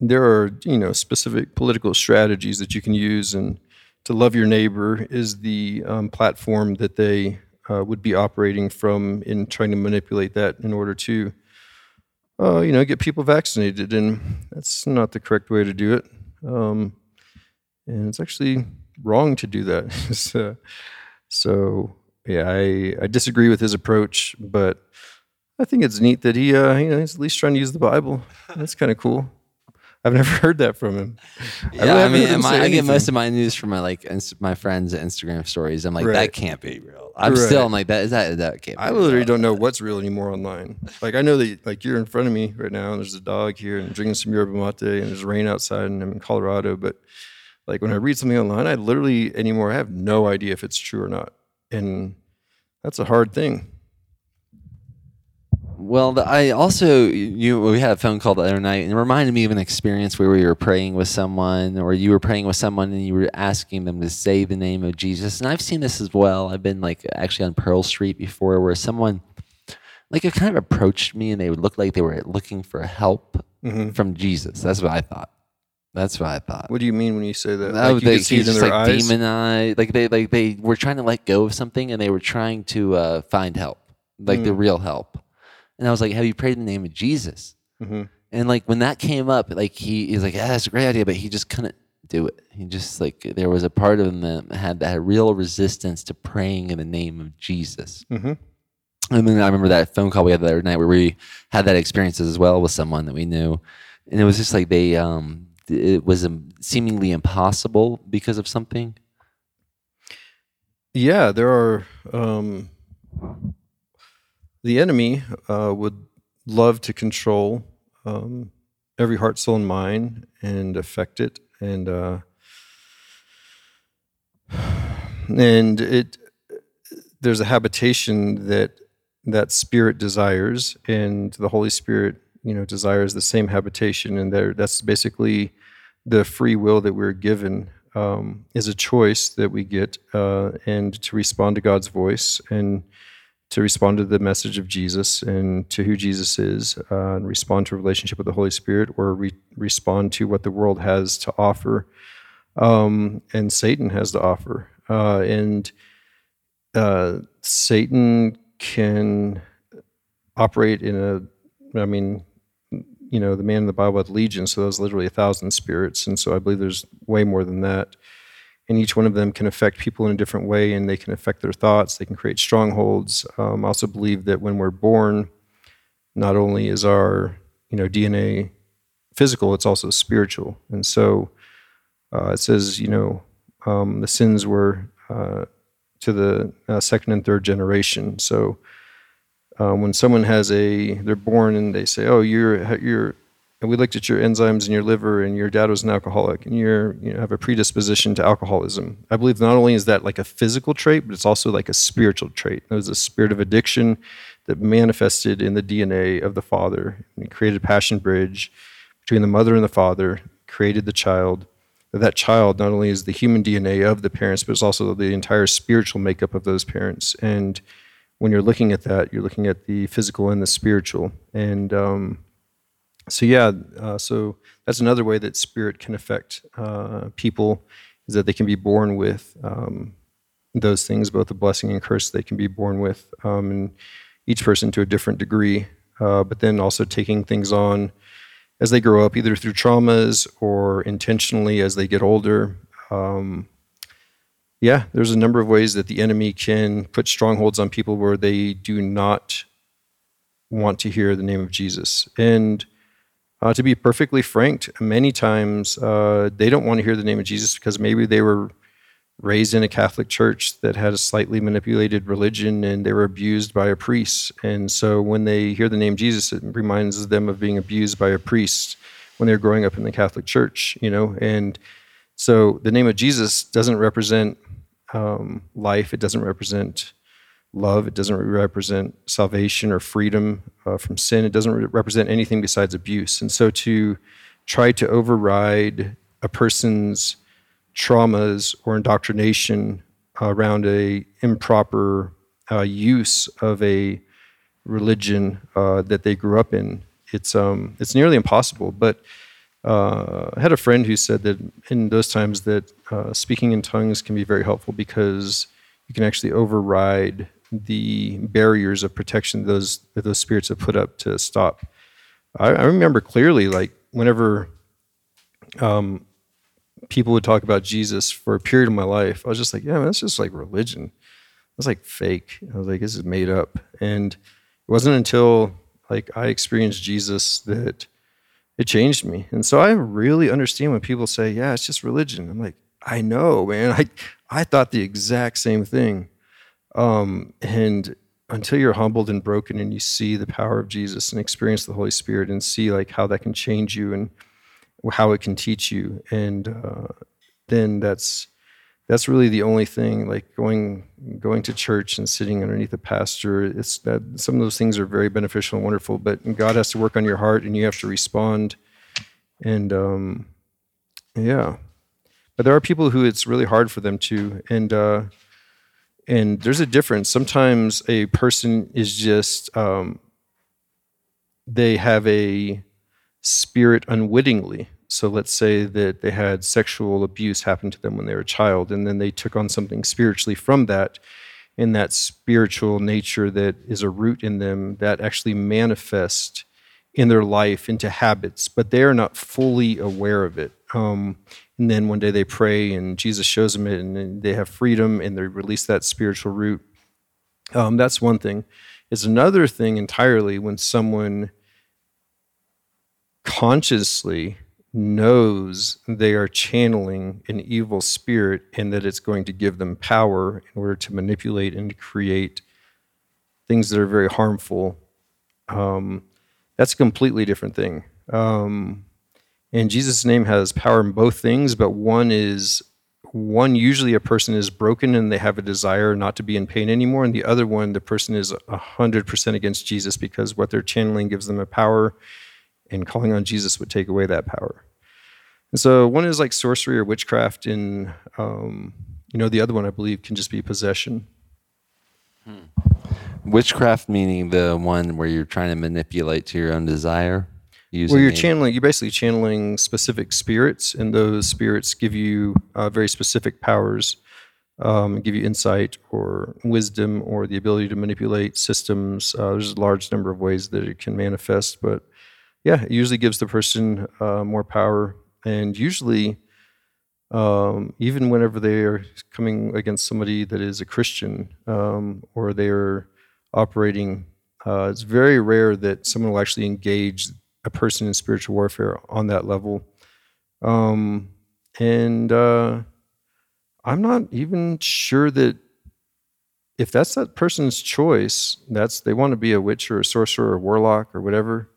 there are you know specific political strategies that you can use, and to love your neighbor is the um, platform that they uh, would be operating from in trying to manipulate that in order to uh, you know get people vaccinated, and that's not the correct way to do it. Um, and it's actually wrong to do that. so, so, yeah, I, I disagree with his approach, but I think it's neat that he uh, you know he's at least trying to use the Bible. That's kind of cool. I've never heard that from him. I yeah, I, mean, my, I get most of my news from my like inst- my friends' Instagram stories. I'm like, right. that can't be real. I'm right. still, I'm like, that is that that can't. I literally real. don't know what's real anymore online. Like, I know that like you're in front of me right now, and there's a dog here, and drinking some yerba mate, and there's rain outside, and I'm in Colorado. But like when I read something online, I literally anymore I have no idea if it's true or not, and that's a hard thing. Well, the, I also you we had a phone call the other night and it reminded me of an experience where we were praying with someone or you were praying with someone and you were asking them to say the name of Jesus. And I've seen this as well. I've been like actually on Pearl Street before where someone like it kind of approached me and they would look like they were looking for help mm-hmm. from Jesus. That's what I thought. That's what I thought. What do you mean when you say that? like you they, see it in their like eyes? demon Like they like they were trying to let go of something and they were trying to uh, find help, like mm. the real help. And I was like, "Have you prayed in the name of Jesus?" Mm-hmm. And like when that came up, like he he's like, "Yeah, that's a great idea," but he just couldn't do it. He just like there was a part of him that had that real resistance to praying in the name of Jesus. Mm-hmm. And then I remember that phone call we had the other night where we had that experience as well with someone that we knew, and it was just like they um it was seemingly impossible because of something. Yeah, there are um, the enemy uh, would love to control um, every heart, soul, and mind and affect it, and uh, and it there's a habitation that that spirit desires, and the Holy Spirit, you know, desires the same habitation, and there that's basically the free will that we're given um, is a choice that we get, uh, and to respond to God's voice and to respond to the message of Jesus and to who Jesus is, uh, and respond to a relationship with the Holy Spirit, or re- respond to what the world has to offer, um, and Satan has to offer. Uh, and uh, Satan can operate in a, I mean, you know, the man in the Bible had legion, so that was literally a thousand spirits, and so I believe there's way more than that. And each one of them can affect people in a different way and they can affect their thoughts they can create strongholds. Um, i also believe that when we're born not only is our you know dna physical it's also spiritual. And so uh, it says you know um, the sins were uh, to the uh, second and third generation. So um, when someone has a they're born and they say oh you're you're and we looked at your enzymes in your liver and your dad was an alcoholic and you're you know, have a predisposition to alcoholism. I believe not only is that like a physical trait but it's also like a spiritual trait. There's a spirit of addiction that manifested in the dna of the father. And created a passion bridge between the mother and the father created the child. That child not only is the human dna of the parents but it's also the entire spiritual makeup of those parents. And when you're looking at that you're looking at the physical and the spiritual and um, so yeah, uh, so that's another way that spirit can affect uh, people is that they can be born with um, those things, both the blessing and curse they can be born with, um, and each person to a different degree. Uh, but then also taking things on as they grow up, either through traumas or intentionally as they get older. Um, yeah, there's a number of ways that the enemy can put strongholds on people where they do not want to hear the name of Jesus. And uh, to be perfectly frank, many times uh, they don't want to hear the name of Jesus because maybe they were raised in a Catholic church that had a slightly manipulated religion and they were abused by a priest. And so when they hear the name Jesus, it reminds them of being abused by a priest when they're growing up in the Catholic church, you know? And so the name of Jesus doesn't represent um, life, it doesn't represent love. It doesn't represent salvation or freedom uh, from sin. It doesn't re- represent anything besides abuse. And so to try to override a person's traumas or indoctrination around a improper uh, use of a religion uh, that they grew up in, it's um, it's nearly impossible. But uh, I had a friend who said that in those times that uh, speaking in tongues can be very helpful because you can actually override the barriers of protection those that those spirits have put up to stop. I, I remember clearly, like whenever um, people would talk about Jesus for a period of my life, I was just like, yeah, man, that's just like religion. That's like fake. I was like, this is made up. And it wasn't until like I experienced Jesus that it changed me. And so I really understand when people say, yeah, it's just religion. I'm like, I know, man. I I thought the exact same thing. Um, and until you're humbled and broken and you see the power of Jesus and experience the Holy Spirit and see like how that can change you and how it can teach you, and uh, then that's that's really the only thing. Like going going to church and sitting underneath a pastor, it's that some of those things are very beneficial and wonderful. But God has to work on your heart, and you have to respond. And um, yeah, but there are people who it's really hard for them to, and uh, and there's a difference. Sometimes a person is just um, they have a spirit unwittingly. So let's say that they had sexual abuse happen to them when they were a child, and then they took on something spiritually from that, in that spiritual nature that is a root in them that actually manifests in their life into habits, but they are not fully aware of it. Um, and then one day they pray, and Jesus shows them it, and they have freedom, and they release that spiritual root. Um, that's one thing. It's another thing entirely when someone consciously knows they are channeling an evil spirit and that it's going to give them power in order to manipulate and create things that are very harmful. Um, that's a completely different thing. Um, and Jesus' name has power in both things, but one is one usually a person is broken and they have a desire not to be in pain anymore, and the other one the person is hundred percent against Jesus because what they're channeling gives them a power, and calling on Jesus would take away that power. And so one is like sorcery or witchcraft, and um, you know the other one I believe can just be possession. Witchcraft meaning the one where you're trying to manipulate to your own desire. Where you're channeling, you're basically channeling specific spirits, and those spirits give you uh, very specific powers, um, give you insight or wisdom or the ability to manipulate systems. Uh, there's a large number of ways that it can manifest, but yeah, it usually gives the person uh, more power, and usually, um, even whenever they are coming against somebody that is a Christian um, or they are operating, uh, it's very rare that someone will actually engage a person in spiritual warfare on that level. Um, and uh, I'm not even sure that if that's that person's choice, that's they want to be a witch or a sorcerer or a warlock or whatever.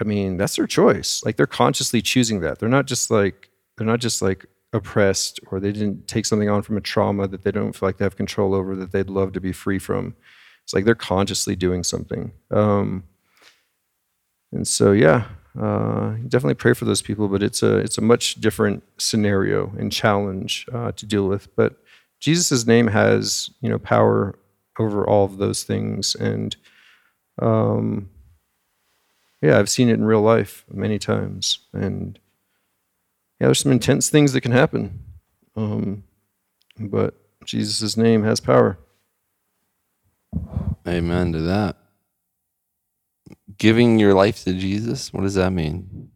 I mean, that's their choice. Like they're consciously choosing that. They're not just like they're not just like oppressed or they didn't take something on from a trauma that they don't feel like they have control over that they'd love to be free from. It's like they're consciously doing something. Um, and so, yeah, uh, definitely pray for those people, but it's a it's a much different scenario and challenge uh, to deal with. But Jesus' name has you know power over all of those things, and um, yeah, I've seen it in real life many times, and yeah, there's some intense things that can happen, um, but Jesus' name has power. Amen to that giving your life to Jesus, what does that mean?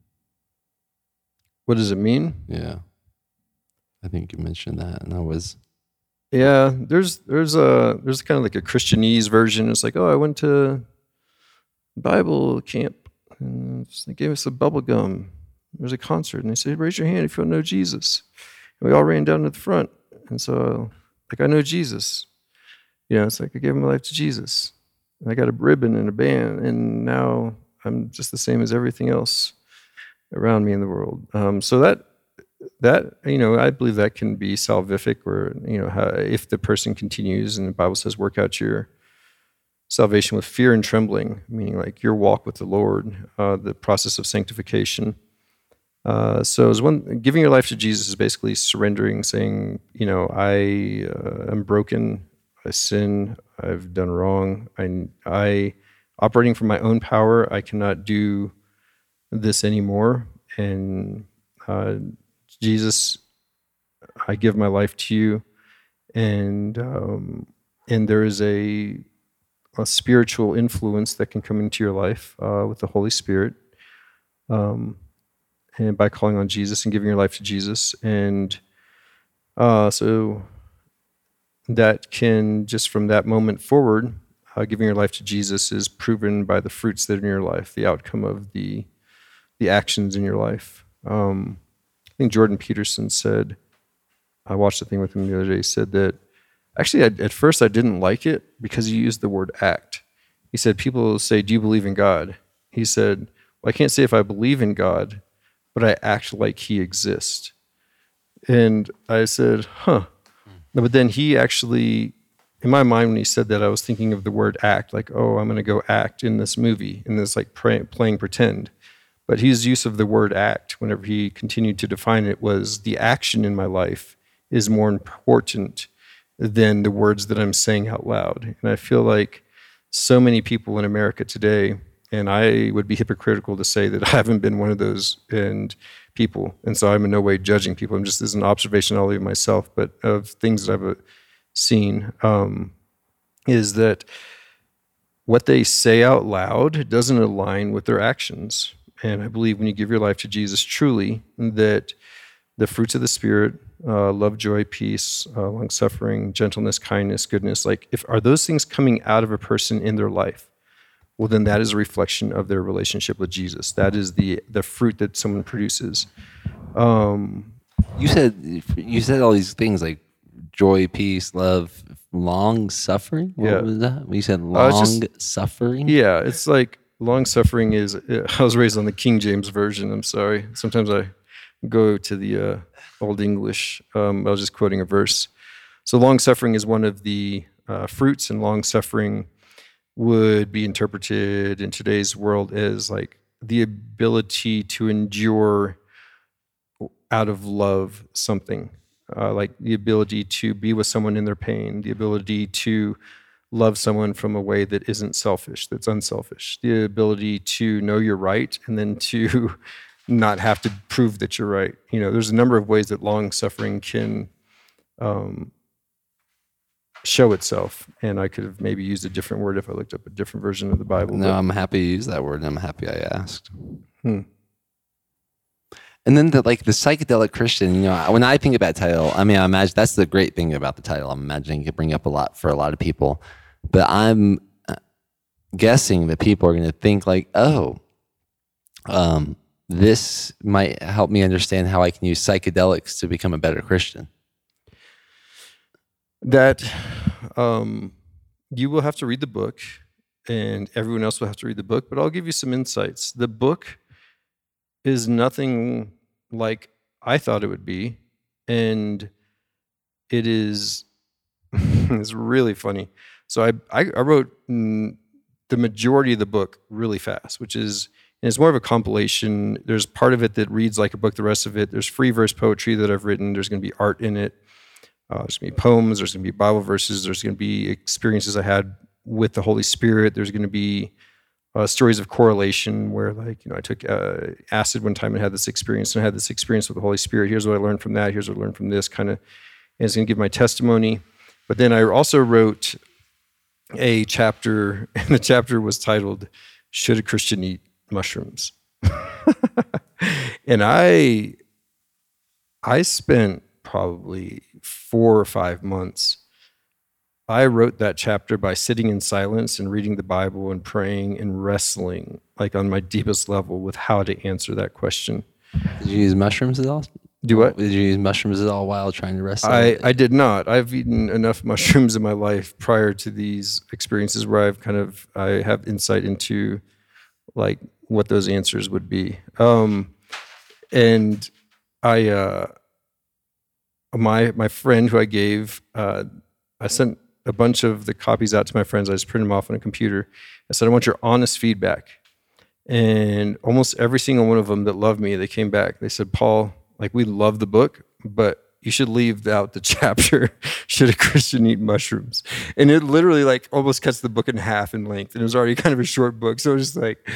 What does it mean? Yeah. I think you mentioned that and I was Yeah, there's there's a there's kind of like a Christianese version. It's like, oh, I went to Bible camp and they gave us a bubble gum. There was a concert and they said, raise your hand if you know Jesus. And we all ran down to the front. And so like I know Jesus. You know, it's like I gave my life to Jesus. And I got a ribbon and a band, and now I'm just the same as everything else around me in the world. Um, so that that you know, I believe that can be salvific, or you know, how, if the person continues, and the Bible says, work out your salvation with fear and trembling, meaning like your walk with the Lord, uh, the process of sanctification. Uh, so, as one giving your life to Jesus is basically surrendering, saying, you know, I uh, am broken, I sin, I've done wrong. I, I operating from my own power, I cannot do this anymore. and uh, Jesus, I give my life to you, and um, and there is a a spiritual influence that can come into your life uh, with the Holy Spirit, um, and by calling on Jesus and giving your life to Jesus, and uh, so that can just from that moment forward, uh, giving your life to Jesus is proven by the fruits that are in your life, the outcome of the the actions in your life. Um, I think Jordan Peterson said, I watched a thing with him the other day. He said that actually, I, at first, I didn't like it because he used the word act. He said, People say, Do you believe in God? He said, Well, I can't say if I believe in God, but I act like he exists. And I said, Huh. Hmm. But then he actually, in my mind, when he said that, I was thinking of the word act, like, oh, I'm going to go act in this movie, in this like pray, playing pretend. But his use of the word act, whenever he continued to define it, was the action in my life is more important than the words that I'm saying out loud. And I feel like so many people in America today, and I would be hypocritical to say that I haven't been one of those and people. And so I'm in no way judging people. I'm just as an observation only of myself, but of things that I've uh, seen, um, is that what they say out loud doesn't align with their actions. And I believe when you give your life to Jesus truly, that the fruits of the Spirit, uh, love, joy, peace, uh, long suffering, gentleness, kindness, goodness, like if are those things coming out of a person in their life, well then that is a reflection of their relationship with Jesus. That is the the fruit that someone produces. Um, You said you said all these things like joy, peace, love, long suffering. What Yeah. was that? You said long just- suffering. Yeah, it's like long suffering is. I was raised on the King James version. I'm sorry. Sometimes I go to the uh, Old English. Um, I was just quoting a verse. So long suffering is one of the uh, fruits, and long suffering would be interpreted in today's world as like the ability to endure out of love something, uh, like the ability to be with someone in their pain, the ability to love someone from a way that isn't selfish, that's unselfish, the ability to know you're right and then to not have to prove that you're right. You know, there's a number of ways that long suffering can um, show itself. And I could have maybe used a different word if I looked up a different version of the Bible. No, but- I'm happy you used that word. and I'm happy I asked. Hmm. And then the like the psychedelic Christian, you know, when I think about title, I mean, I imagine that's the great thing about the title. I'm imagining it could bring up a lot for a lot of people, but I'm uh, guessing that people are going to think like, oh, um, this might help me understand how I can use psychedelics to become a better Christian. that um, you will have to read the book and everyone else will have to read the book but i'll give you some insights the book is nothing like i thought it would be and it is it's really funny so i i, I wrote mm, the majority of the book really fast which is and it's more of a compilation there's part of it that reads like a book the rest of it there's free verse poetry that i've written there's going to be art in it uh, there's going to be poems. There's going to be Bible verses. There's going to be experiences I had with the Holy Spirit. There's going to be uh, stories of correlation where, like, you know, I took uh, acid one time and had this experience, and I had this experience with the Holy Spirit. Here's what I learned from that. Here's what I learned from this. Kind of, and it's going to give my testimony. But then I also wrote a chapter, and the chapter was titled "Should a Christian Eat Mushrooms?" and I, I spent probably four or five months. I wrote that chapter by sitting in silence and reading the Bible and praying and wrestling, like on my deepest level, with how to answer that question. Did you use mushrooms at all? Do what? Did you use mushrooms at all while trying to wrestle? I, I did not. I've eaten enough mushrooms in my life prior to these experiences where I've kind of I have insight into like what those answers would be. Um, and I uh, my my friend who I gave uh, I sent a bunch of the copies out to my friends. I just printed them off on a computer. I said I want your honest feedback. And almost every single one of them that loved me, they came back. They said, Paul, like we love the book, but you should leave out the chapter should a christian eat mushrooms. And it literally like almost cuts the book in half in length and it was already kind of a short book. So it was just like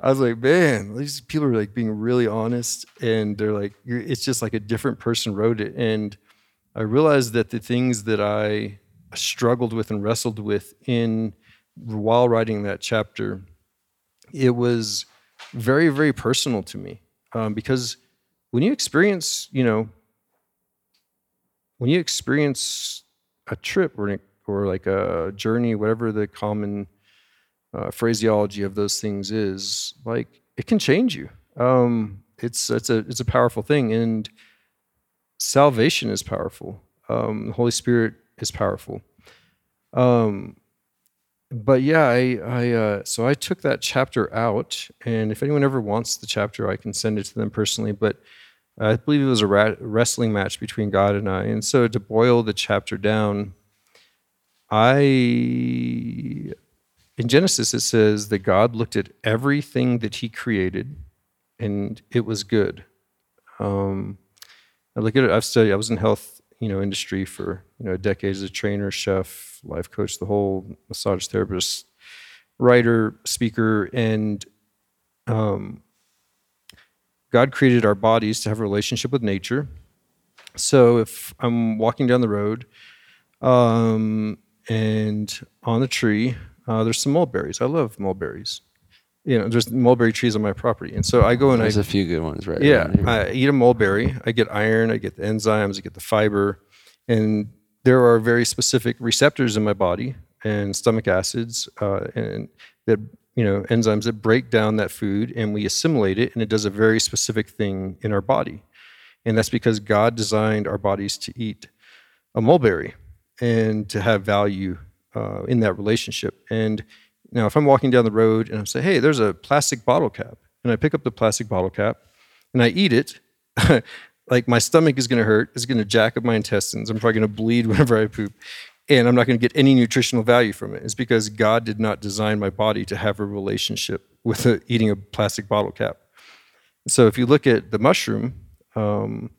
i was like man these people are like being really honest and they're like it's just like a different person wrote it. And i realized that the things that i struggled with and wrestled with in while writing that chapter it was very very personal to me um, because when you experience you know when you experience a trip or, or like a journey, whatever the common uh, phraseology of those things is, like it can change you. Um, it's it's a it's a powerful thing, and salvation is powerful. Um, the Holy Spirit is powerful. Um, but yeah, I, I uh, so I took that chapter out, and if anyone ever wants the chapter, I can send it to them personally. But I believe it was a wrestling match between God and I. And so to boil the chapter down, I in Genesis it says that God looked at everything that He created, and it was good. Um, I look at it. I've studied. I was in health, you know, industry for you know decades as a trainer, chef, life coach, the whole massage therapist, writer, speaker, and um, God created our bodies to have a relationship with nature. So if I'm walking down the road um, and on the tree, uh, there's some mulberries. I love mulberries. You know, there's mulberry trees on my property, and so I go and I there's I, a few good ones, right? Yeah, I eat a mulberry. I get iron. I get the enzymes. I get the fiber, and there are very specific receptors in my body and stomach acids, uh, and that you know enzymes that break down that food and we assimilate it and it does a very specific thing in our body. And that's because god designed our bodies to eat a mulberry and to have value uh, in that relationship. And now if i'm walking down the road and i say hey there's a plastic bottle cap and i pick up the plastic bottle cap and i eat it like my stomach is going to hurt it's going to jack up my intestines i'm probably going to bleed whenever i poop and I'm not going to get any nutritional value from it. It's because God did not design my body to have a relationship with a, eating a plastic bottle cap. So if you look at the mushroom, um,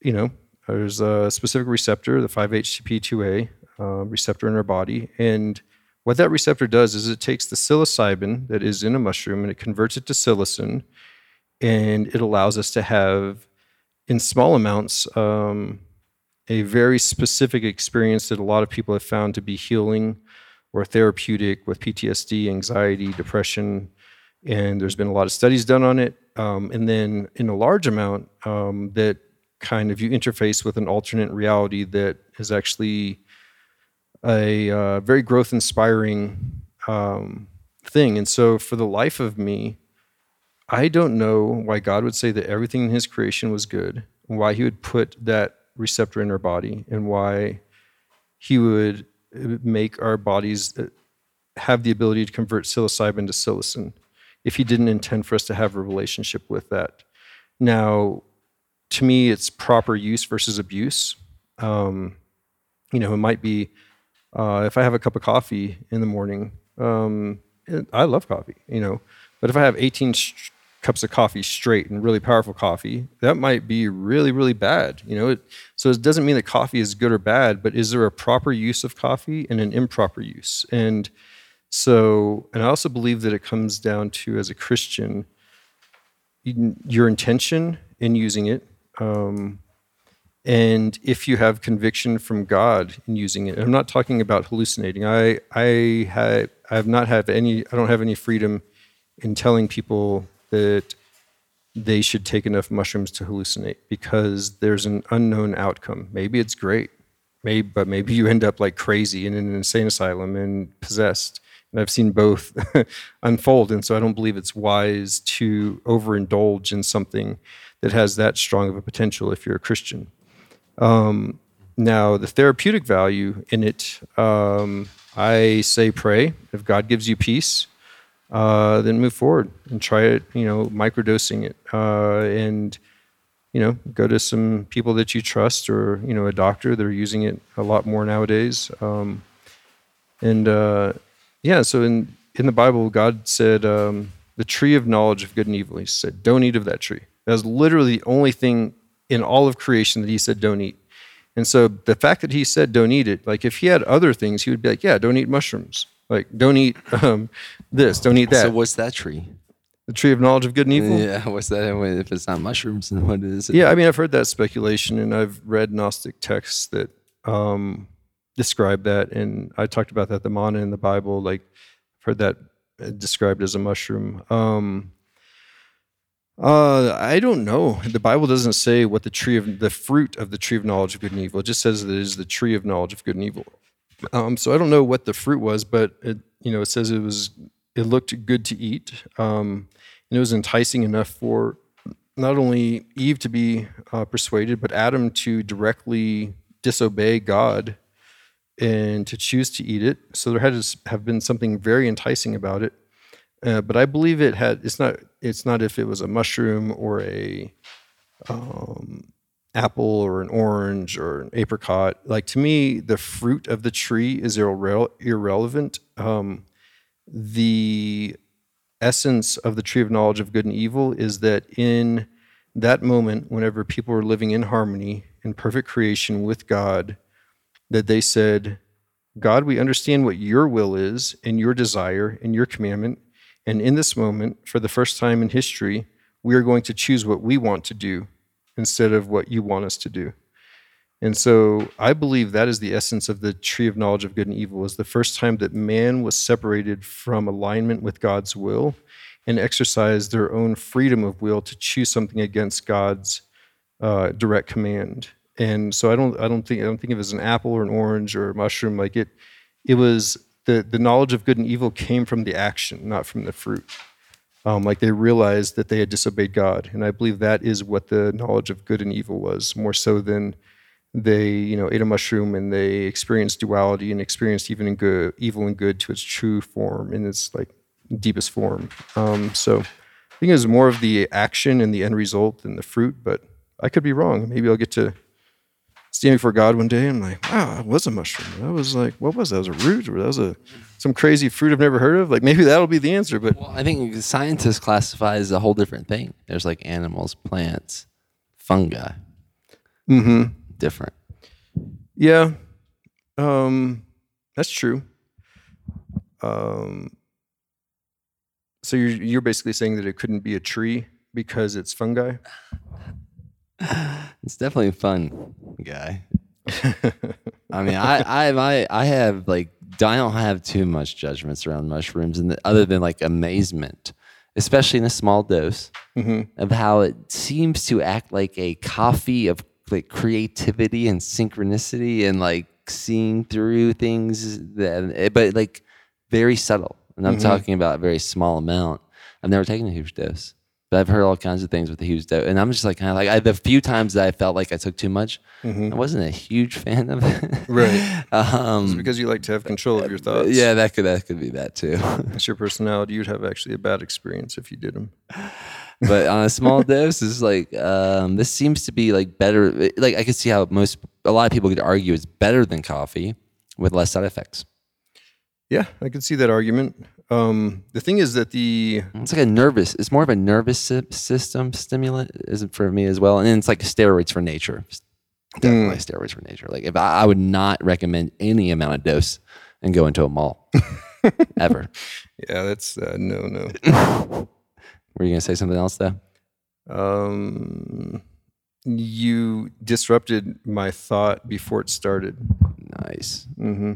you know, there's a specific receptor, the 5-HTP2A uh, receptor in our body, and what that receptor does is it takes the psilocybin that is in a mushroom and it converts it to psilocin, and it allows us to have, in small amounts, um, a very specific experience that a lot of people have found to be healing or therapeutic with PTSD, anxiety, depression. And there's been a lot of studies done on it. Um, and then in a large amount, um, that kind of you interface with an alternate reality that is actually a uh, very growth inspiring um, thing. And so for the life of me, I don't know why God would say that everything in his creation was good, why he would put that receptor in our body and why he would make our bodies uh, have the ability to convert psilocybin to psilocin if he didn't intend for us to have a relationship with that. Now, to me, it's proper use versus abuse. Um, you know, it might be uh, if I have a cup of coffee in the morning. Um, I love coffee, you know, but if I have 18 cups of coffee straight and really powerful coffee, that might be really, really bad. You know, it, so it doesn't mean that coffee is good or bad, but is there a proper use of coffee and an improper use? And so, and I also believe that it comes down to as a Christian, your intention in using it. Um, and if you have conviction from God in using it, I'm not talking about hallucinating. I I have I have not have any I don't have any freedom in telling people that they should take enough mushrooms to hallucinate because there's an unknown outcome. Maybe it's great, maybe, but maybe you end up like crazy in an insane asylum and possessed. And I've seen both unfold. And so I don't believe it's wise to overindulge in something that has that strong of a potential if you're a Christian. Um, now, the therapeutic value in it, um, I say pray. If God gives you peace, uh, then move forward and try it, you know, microdosing it. Uh, and, you know, go to some people that you trust or, you know, a doctor. They're using it a lot more nowadays. Um, and uh, yeah, so in, in the Bible, God said, um, the tree of knowledge of good and evil, He said, don't eat of that tree. That was literally the only thing in all of creation that He said, don't eat. And so the fact that he said don't eat it, like if he had other things, he would be like, yeah, don't eat mushrooms. Like don't eat um, this, don't eat that. So what's that tree? the tree of knowledge of good and evil. Yeah, what's that? If it's not mushrooms, then what is it? Yeah, I mean, I've heard that speculation, and I've read Gnostic texts that um, describe that, and I talked about that the manna in the Bible. Like, I've heard that uh, described as a mushroom. Um, uh, I don't know. The Bible doesn't say what the tree of the fruit of the tree of knowledge of good and evil. It just says that it is the tree of knowledge of good and evil. Um, so I don't know what the fruit was, but it, you know, it says it was it looked good to eat, um, and it was enticing enough for not only Eve to be uh, persuaded, but Adam to directly disobey God and to choose to eat it. So there had to have been something very enticing about it. Uh, but I believe it had. It's not. It's not if it was a mushroom or a um, apple or an orange or an apricot. Like to me, the fruit of the tree is irre- irrelevant. Um, the essence of the tree of knowledge of good and evil is that in that moment, whenever people were living in harmony in perfect creation with God, that they said, God, we understand what your will is and your desire and your commandment. And in this moment, for the first time in history, we are going to choose what we want to do instead of what you want us to do. And so I believe that is the essence of the tree of knowledge of good and evil is the first time that man was separated from alignment with God's will and exercised their own freedom of will to choose something against God's uh, direct command. And so I don't I don't think I don't think of it as an apple or an orange or a mushroom like it it was the, the knowledge of good and evil came from the action, not from the fruit. Um, like they realized that they had disobeyed God. And I believe that is what the knowledge of good and evil was, more so than they, you know, ate a mushroom and they experienced duality and experienced even in good, evil and good to its true form, in its like deepest form. Um, so I think it was more of the action and the end result than the fruit, but I could be wrong. Maybe I'll get to stand for God one day and I'm like, wow, that was a mushroom. That was like, what was that? That was a root or that was a some crazy fruit I've never heard of? Like maybe that'll be the answer. But Well, I think scientists classify as a whole different thing. There's like animals, plants, fungi. mm-hmm. Different. yeah, um, that's true. Um, so you're you're basically saying that it couldn't be a tree because it's fungi. It's definitely a fun guy. I mean, I, I, I, I have like, I don't have too much judgments around mushrooms, and other than like amazement, especially in a small dose, Mm-hmm. of how it seems to act like a coffee of like creativity and synchronicity and like seeing through things that, but like very subtle. And I'm Mhm. talking about a very small amount. I've never taken a huge dose, but I've heard all kinds of things with the huge dose. And I'm just like, kind of like, I, the few times that I felt like I took too much, Mm-hmm. I wasn't a huge fan of it. Right. um, It's because you like to have control of your thoughts. yeah, that could that could be that too. It's your personality. You'd have actually a bad experience if you did them. but on a small dose, it's like um, this seems to be like better. Like I could see how most a lot of people could argue it's better than coffee with less side effects. Yeah, I can see that argument. Um, the thing is that the It's like a nervous. It's more of a nervous system stimulant, isn't for me as well? And then it's like steroids for nature. Definitely steroids for nature. Like if I, I would not recommend any amount of dose and go into a mall ever. yeah, that's uh, no, no. Were you gonna say something else though? Um, you disrupted my thought before it started. Nice. hmm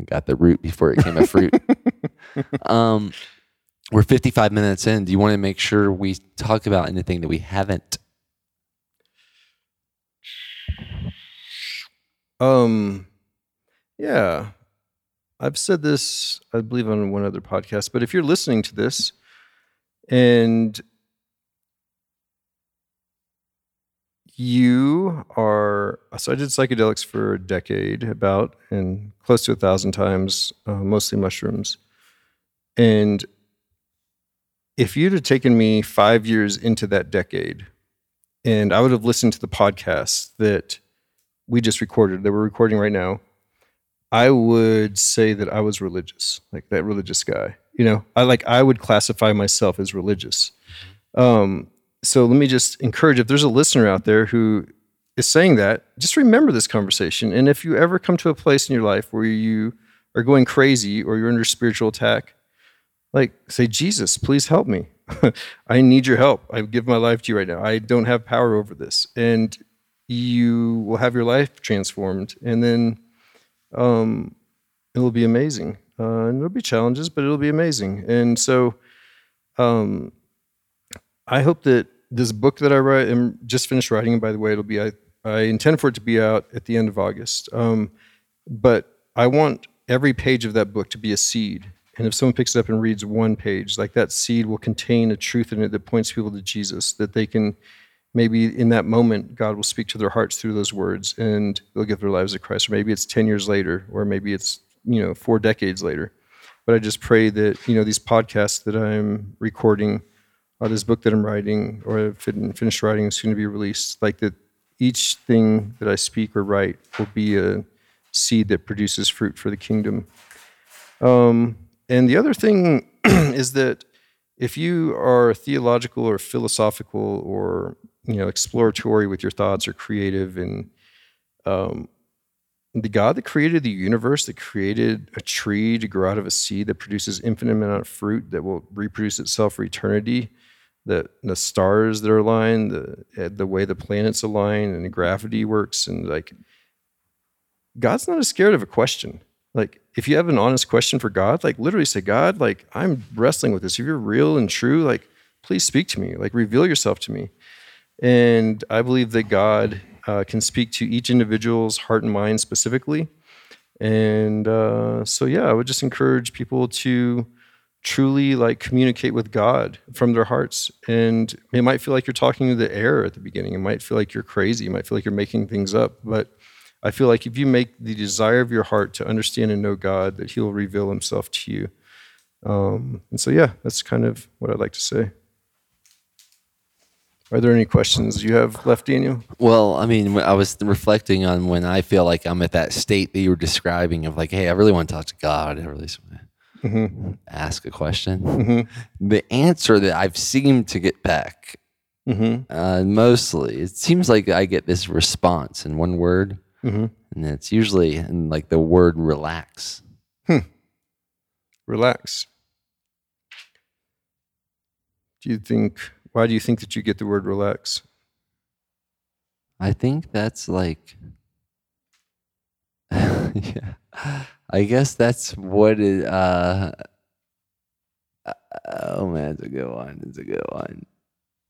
I got the root before it came a fruit. um, we're 55 minutes in. Do you want to make sure we talk about anything that we haven't? Um, yeah, I've said this, I believe, on one other podcast. But if you're listening to this and you are, so I did psychedelics for a decade, about, and close to a thousand times, uh, mostly mushrooms. And if you'd have taken me five years into that decade, and I would have listened to the podcast that we just recorded that we're recording right now, I would say that I was religious, like that religious guy. You know, I like I would classify myself as religious. Um, so let me just encourage if there's a listener out there who is saying that, just remember this conversation. And if you ever come to a place in your life where you are going crazy or you're under spiritual attack, like say, Jesus, please help me. I need your help. I give my life to you right now. I don't have power over this. And you will have your life transformed. And then um, it'll be amazing. Uh, and there'll be challenges, but it'll be amazing. And so um, I hope that this book that I write, I'm just finished writing, by the way, it'll be, I, I intend for it to be out at the end of August. Um, but I want every page of that book to be a seed. And if someone picks it up and reads one page, like that seed will contain a truth in it that points people to Jesus, that they can maybe in that moment, God will speak to their hearts through those words and they'll give their lives to Christ. Or maybe it's 10 years later, or maybe it's, you know, four decades later. But I just pray that, you know, these podcasts that I'm recording, or this book that I'm writing, or finished writing is going to be released, like that each thing that I speak or write will be a seed that produces fruit for the kingdom. Um, and the other thing is that if you are theological or philosophical or you know exploratory with your thoughts or creative and um, the god that created the universe that created a tree to grow out of a seed that produces infinite amount of fruit that will reproduce itself for eternity the, the stars that are aligned the, eh, the way the planets align and gravity works and like god's not as scared of a question. Like if you have an honest question for god like literally say god like i'm wrestling with this. If you're real and true like please speak to me. Like reveal yourself to me. And I believe that God uh, can speak to each individual's heart and mind specifically. And uh, so, yeah, I would just encourage people to truly like communicate with God from their hearts. And it might feel like you're talking to the air at the beginning. It might feel like you're crazy. You might feel like you're making things up. But I feel like if you make the desire of your heart to understand and know God, that He'll reveal Himself to you. Um, and so, yeah, that's kind of what I'd like to say. Are there any questions you have left, Daniel? Well, I mean, I was reflecting on when I feel like I'm at that state that you were describing of like, hey, I really want to talk to God. I really mm-hmm. ask a question. Mm-hmm. The answer that I've seemed to get back mm-hmm. uh, mostly, it seems like I get this response in one word, mm-hmm. and it's usually in like the word relax. Hmm. Relax. Do you think why do you think that you get the word relax? I think that's like, yeah, I guess that's what it, uh, uh, oh man, it's a good one. It's a good one.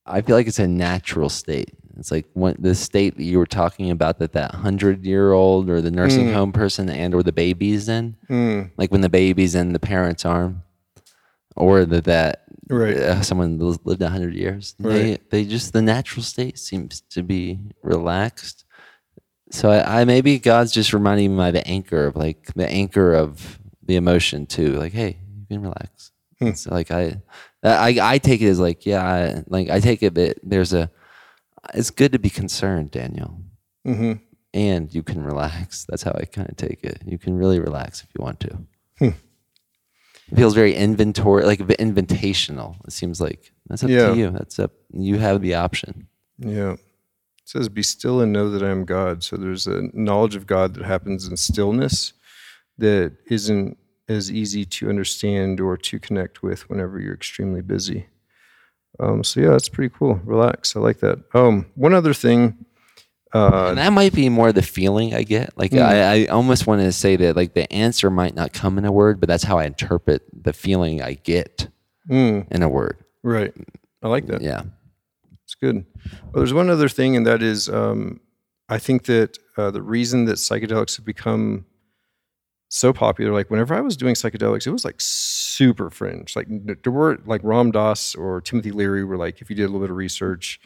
I feel like it's a natural state. It's like when, the state that you were talking about that that hundred year old or the nursing mm. home person and or the baby's in, mm. like when the baby's in the parent's arm, or that that right. uh, someone lived hundred years. Right. They they just the natural state seems to be relaxed. So I, I maybe God's just reminding me by the anchor of like the anchor of the emotion too. Like, hey, you can relax. Hmm. So like I, I I take it as like yeah, I, like I take it that there's a. It's good to be concerned, Daniel. Mm-hmm. And you can relax. That's how I kind of take it. You can really relax if you want to. Hmm. It feels very inventory, like invitational. It seems like that's up yeah. to you. That's up. You have the option. Yeah. It says, "Be still and know that I am God." So there's a knowledge of God that happens in stillness that isn't as easy to understand or to connect with whenever you're extremely busy. Um, so yeah, that's pretty cool. Relax. I like that. Um, one other thing uh, and that might be more the feeling I get. Like mm. I, I almost want to say that like the answer might not come in a word, but that's how I interpret the feeling I get mm. in a word. Right. I like that. Yeah. It's good. Well, there's one other thing, and that is um, I think that uh, the reason that psychedelics have become so popular, like whenever I was doing psychedelics, it was like super fringe. Like there were like Ram Dass or Timothy Leary were like, if you did a little bit of research,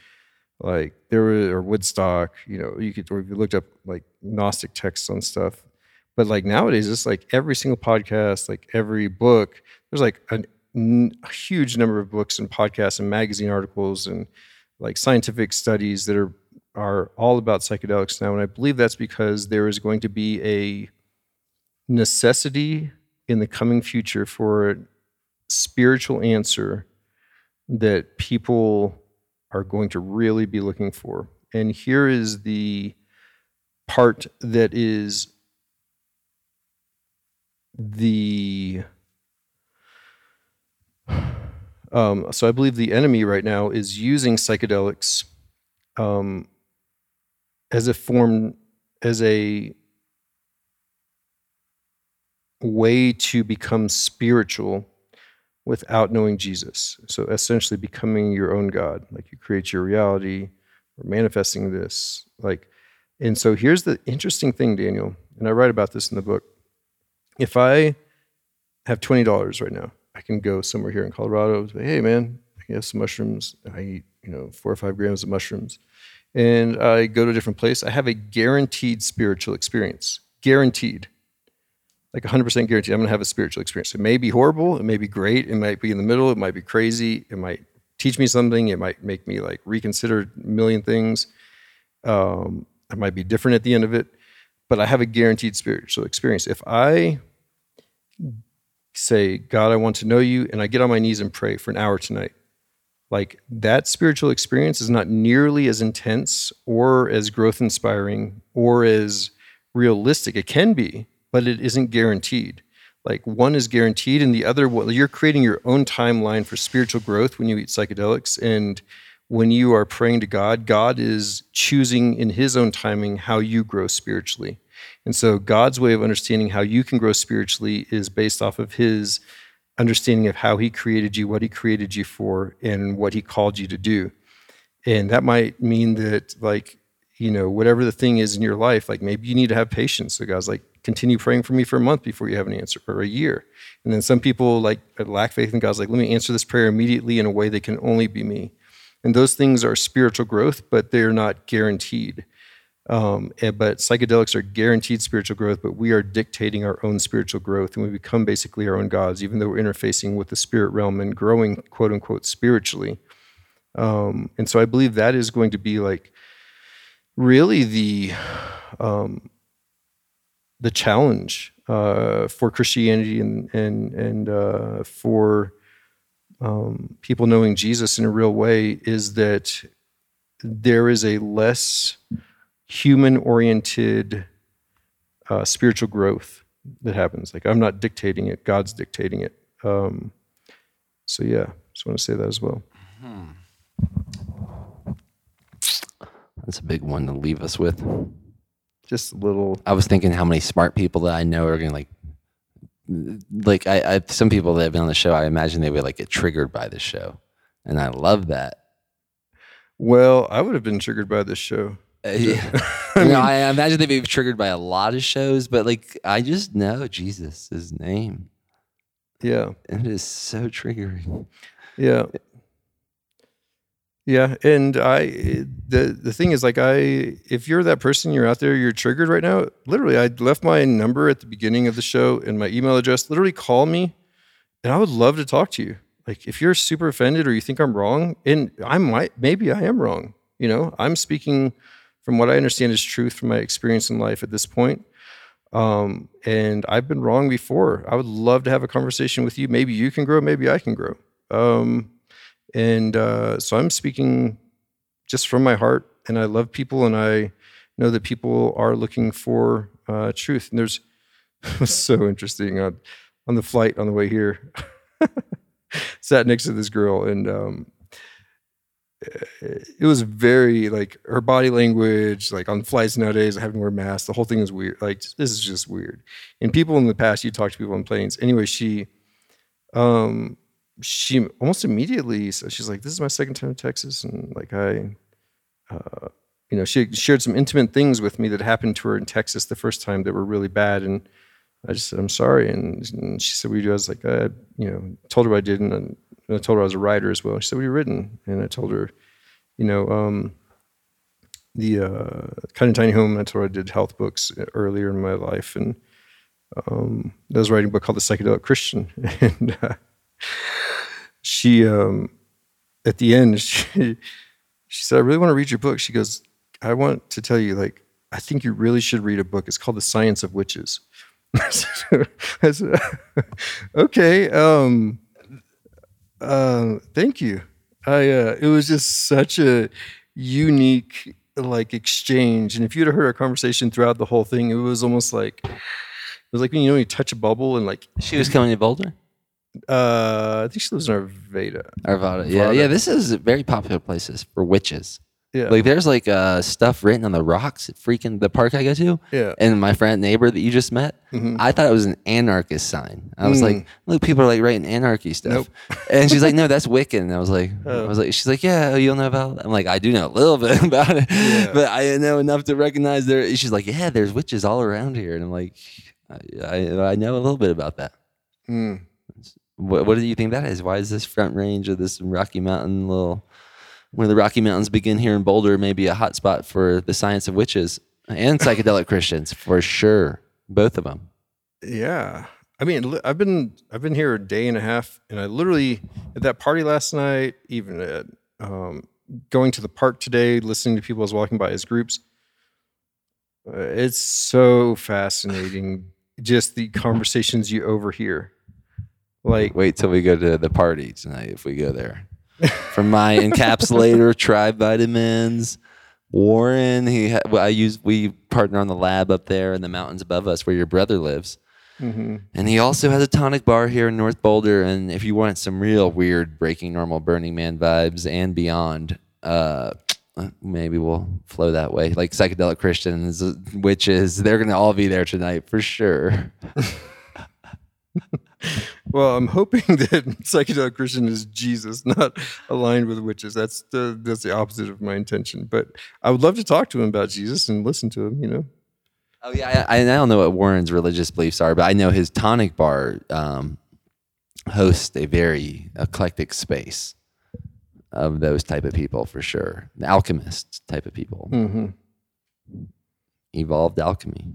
like there were or Woodstock, you know, you could or if you looked up like Gnostic texts on stuff. But like nowadays, it's like every single podcast, like every book, there's like a, a huge number of books and podcasts and magazine articles and like scientific studies that are are all about psychedelics now. And I believe that's because there is going to be a necessity in the coming future for a spiritual answer that people are going to really be looking for. And here is the part that is the um, so I believe the enemy right now is using psychedelics um, as a form, as a way to become spiritual without knowing Jesus. So essentially becoming your own God. Like you create your reality or manifesting this. Like, and so here's the interesting thing, Daniel, and I write about this in the book. If I have $20 right now, I can go somewhere here in Colorado and say, hey man, I have some mushrooms. I eat, you know, four or five grams of mushrooms. And I go to a different place. I have a guaranteed spiritual experience. Guaranteed like 100% guaranteed I'm going to have a spiritual experience. It may be horrible, it may be great, it might be in the middle, it might be crazy, it might teach me something, it might make me like reconsider a million things. Um, it might be different at the end of it, but I have a guaranteed spiritual experience. If I say, God, I want to know you, and I get on my knees and pray for an hour tonight, like that spiritual experience is not nearly as intense or as growth inspiring or as realistic. It can be, but it isn't guaranteed. Like one is guaranteed, and the other, well, you're creating your own timeline for spiritual growth when you eat psychedelics. And when you are praying to God, God is choosing in His own timing how you grow spiritually. And so God's way of understanding how you can grow spiritually is based off of His understanding of how He created you, what He created you for, and what He called you to do. And that might mean that, like, you know, whatever the thing is in your life, like maybe you need to have patience. So God's like, continue praying for me for a month before you have an answer, or a year. And then some people like lack faith in God's like, let me answer this prayer immediately in a way that can only be me. And those things are spiritual growth, but they're not guaranteed. Um, but psychedelics are guaranteed spiritual growth, but we are dictating our own spiritual growth, and we become basically our own gods, even though we're interfacing with the spirit realm and growing, quote unquote, spiritually. Um, and so I believe that is going to be like really the um, the challenge uh, for Christianity and and and uh, for um, people knowing Jesus in a real way is that there is a less human oriented uh, spiritual growth that happens. Like I'm not dictating it; God's dictating it. Um, so yeah, just want to say that as well. Hmm. That's a big one to leave us with just a little. I was thinking how many smart people that I know are gonna like, like I, I some people that have been on the show. I imagine they would like get triggered by this show, and I love that. Well, I would have been triggered by this show. Yeah. I, mean, I imagine they'd be triggered by a lot of shows, but like I just know Jesus' name. Yeah, And it is so triggering. Yeah, yeah, and I the the thing is like I if you're that person you're out there you're triggered right now. Literally, I left my number at the beginning of the show and my email address. Literally, call me, and I would love to talk to you. Like if you're super offended or you think I'm wrong, and I might maybe I am wrong. You know, I'm speaking from what I understand is truth from my experience in life at this point. Um, and I've been wrong before. I would love to have a conversation with you. Maybe you can grow, maybe I can grow. Um, and uh, so I'm speaking just from my heart, and I love people, and I know that people are looking for uh, truth. And there's so interesting on on the flight on the way here. sat next to this girl, and um, it was very like her body language, like on flights nowadays, having to wear masks. The whole thing is weird. Like this is just weird. And people in the past, you talk to people on planes. Anyway, she, um, she almost immediately so she's like this is my second time in texas and like i uh, you know she shared some intimate things with me that happened to her in texas the first time that were really bad and i just said i'm sorry and, and she said what do i was like i you know told her i did and i told her i was a writer as well she said what have you written and i told her you know um, the uh, kind of tiny home i told her i did health books earlier in my life and um, i was writing a book called the psychedelic christian and uh, she um, at the end she she said, "I really want to read your book." She goes, "I want to tell you, like, I think you really should read a book. It's called The Science of Witches." I said, "Okay, um, uh, thank you." I uh, it was just such a unique like exchange. And if you'd have heard our conversation throughout the whole thing, it was almost like it was like when you know you touch a bubble and like She was coming to Boulder. uh I think she lives in Arvada. Arvada. Yeah, Arvada. yeah. This is very popular places for witches. Yeah. Like there's like uh, stuff written on the rocks at freaking the park I go to. Yeah. And my friend neighbor that you just met, Mhm. I thought it was an anarchist sign. I was Mm. like, look, people are like writing anarchy stuff. Nope. And she's like, no, that's Wiccan. And I was like, I Oh. was like, she's like, yeah, you don't know about. It? I'm like, I do know a little bit about it, Yeah. but I didn't know enough to recognize there. She's like, yeah, there's witches all around here, and I'm like, I, I, I know a little bit about that. Mm. What, what do you think that is? Why is this front range of this Rocky Mountain little, where the Rocky Mountains begin here in Boulder, maybe a hot spot for the science of witches and psychedelic Christians for sure, both of them. Yeah. I mean, I've been I've been here a day and a half, and I literally at that party last night, even at um, going to the park today, listening to people as walking by as groups. Uh, it's so fascinating, just the conversations you overhear. Like, Wait till we go to the party tonight if we go there. From my encapsulator, Tribe Vitamins, Warren. He, ha- well, I use we partner on the lab up there in the mountains above us where your brother lives. mhm. And he also has a tonic bar here in North Boulder. And if you want some real weird breaking normal Burning Man vibes and beyond, uh, maybe we'll flow that way. Like psychedelic Christians, witches, they're gonna all be there tonight for sure. well, I'm hoping that psychedelic Christian is Jesus, not aligned with witches. That's the that's the opposite of my intention. But I would love to talk to him about Jesus and listen to him. You know. Oh yeah, I, I don't know what Warren's religious beliefs are, but I know his tonic bar um, hosts a very eclectic space of those type of people for sure. The alchemists type of people, Mm-hmm. evolved alchemy.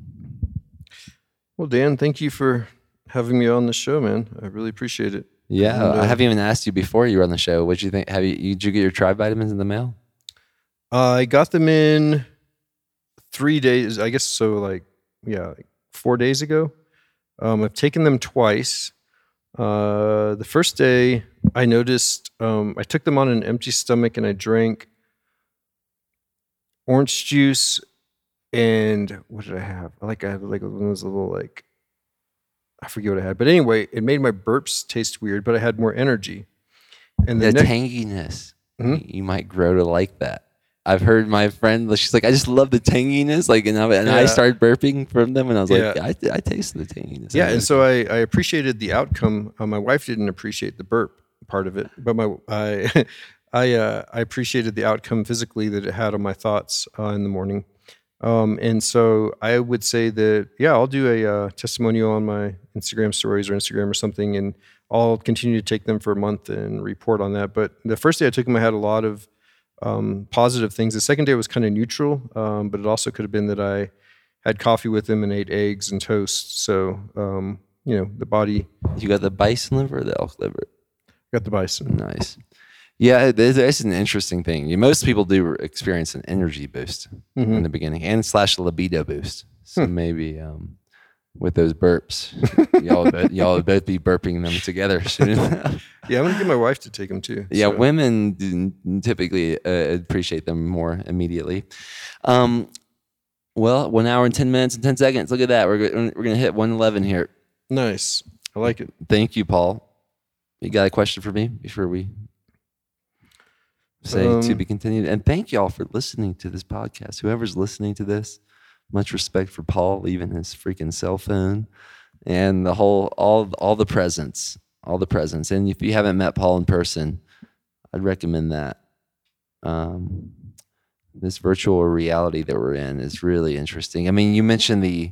Well, Dan, thank you for having me on the show, man. I really appreciate it. Yeah, And, uh, I haven't even asked you before you were on the show. What would you think? Have you, did you get your tribe vitamins in the mail? I got them in three days. I guess so. Like, yeah, like four days ago. Um, I've taken them twice. Uh, the first day, I noticed um, I took them on an empty stomach and I drank orange juice and what did I have? I like I had like one of those little like I forget what I had, but anyway, it made my burps taste weird, but I had more energy. And The the next, tanginess, Mhm. you might grow to like that. I've heard my friend. She's like, I just love the tanginess. Like, and I, and I started burping from them, and I was like, I, I taste the tanginess. Yeah, and so I, I appreciated the outcome. Uh, my wife didn't appreciate the burp part of it, but my I I uh, I appreciated the outcome physically that it had on my thoughts uh, in the morning. Um, and so I would say that yeah, I'll do a uh, testimonial on my Instagram stories or Instagram or something, and I'll continue to take them for a month and report on that. But the first day I took them, I had a lot of um, positive things. The second day was kind of neutral, um, but it also could have been that I had coffee with them and ate eggs and toast. So um, you know, the body you got the bison liver or the elk liver. got the bison. Nice. Yeah, there's, there's an interesting thing. Most people do experience an energy boost Mm-hmm. in the beginning and slash libido boost. So Hmm. maybe um, with those burps, y'all would both, y'all would both be burping them together soon. Yeah, I'm gonna get my wife to take them too. Yeah, so. women typically uh, appreciate them more immediately. Um, well, one hour and ten minutes and ten seconds. Look at that. We're we're gonna hit one eleven here. nice. I like it. Thank you, Paul. You got a question for me before we say to Um, be continued? And thank y'all for listening to this podcast. Whoever's listening to this, much respect for Paul leaving his freaking cell phone and the whole all all the presents, all the presents. And if you haven't met Paul in person, I'd recommend that. Um, this virtual reality that we're in is really interesting. I mean, you mentioned the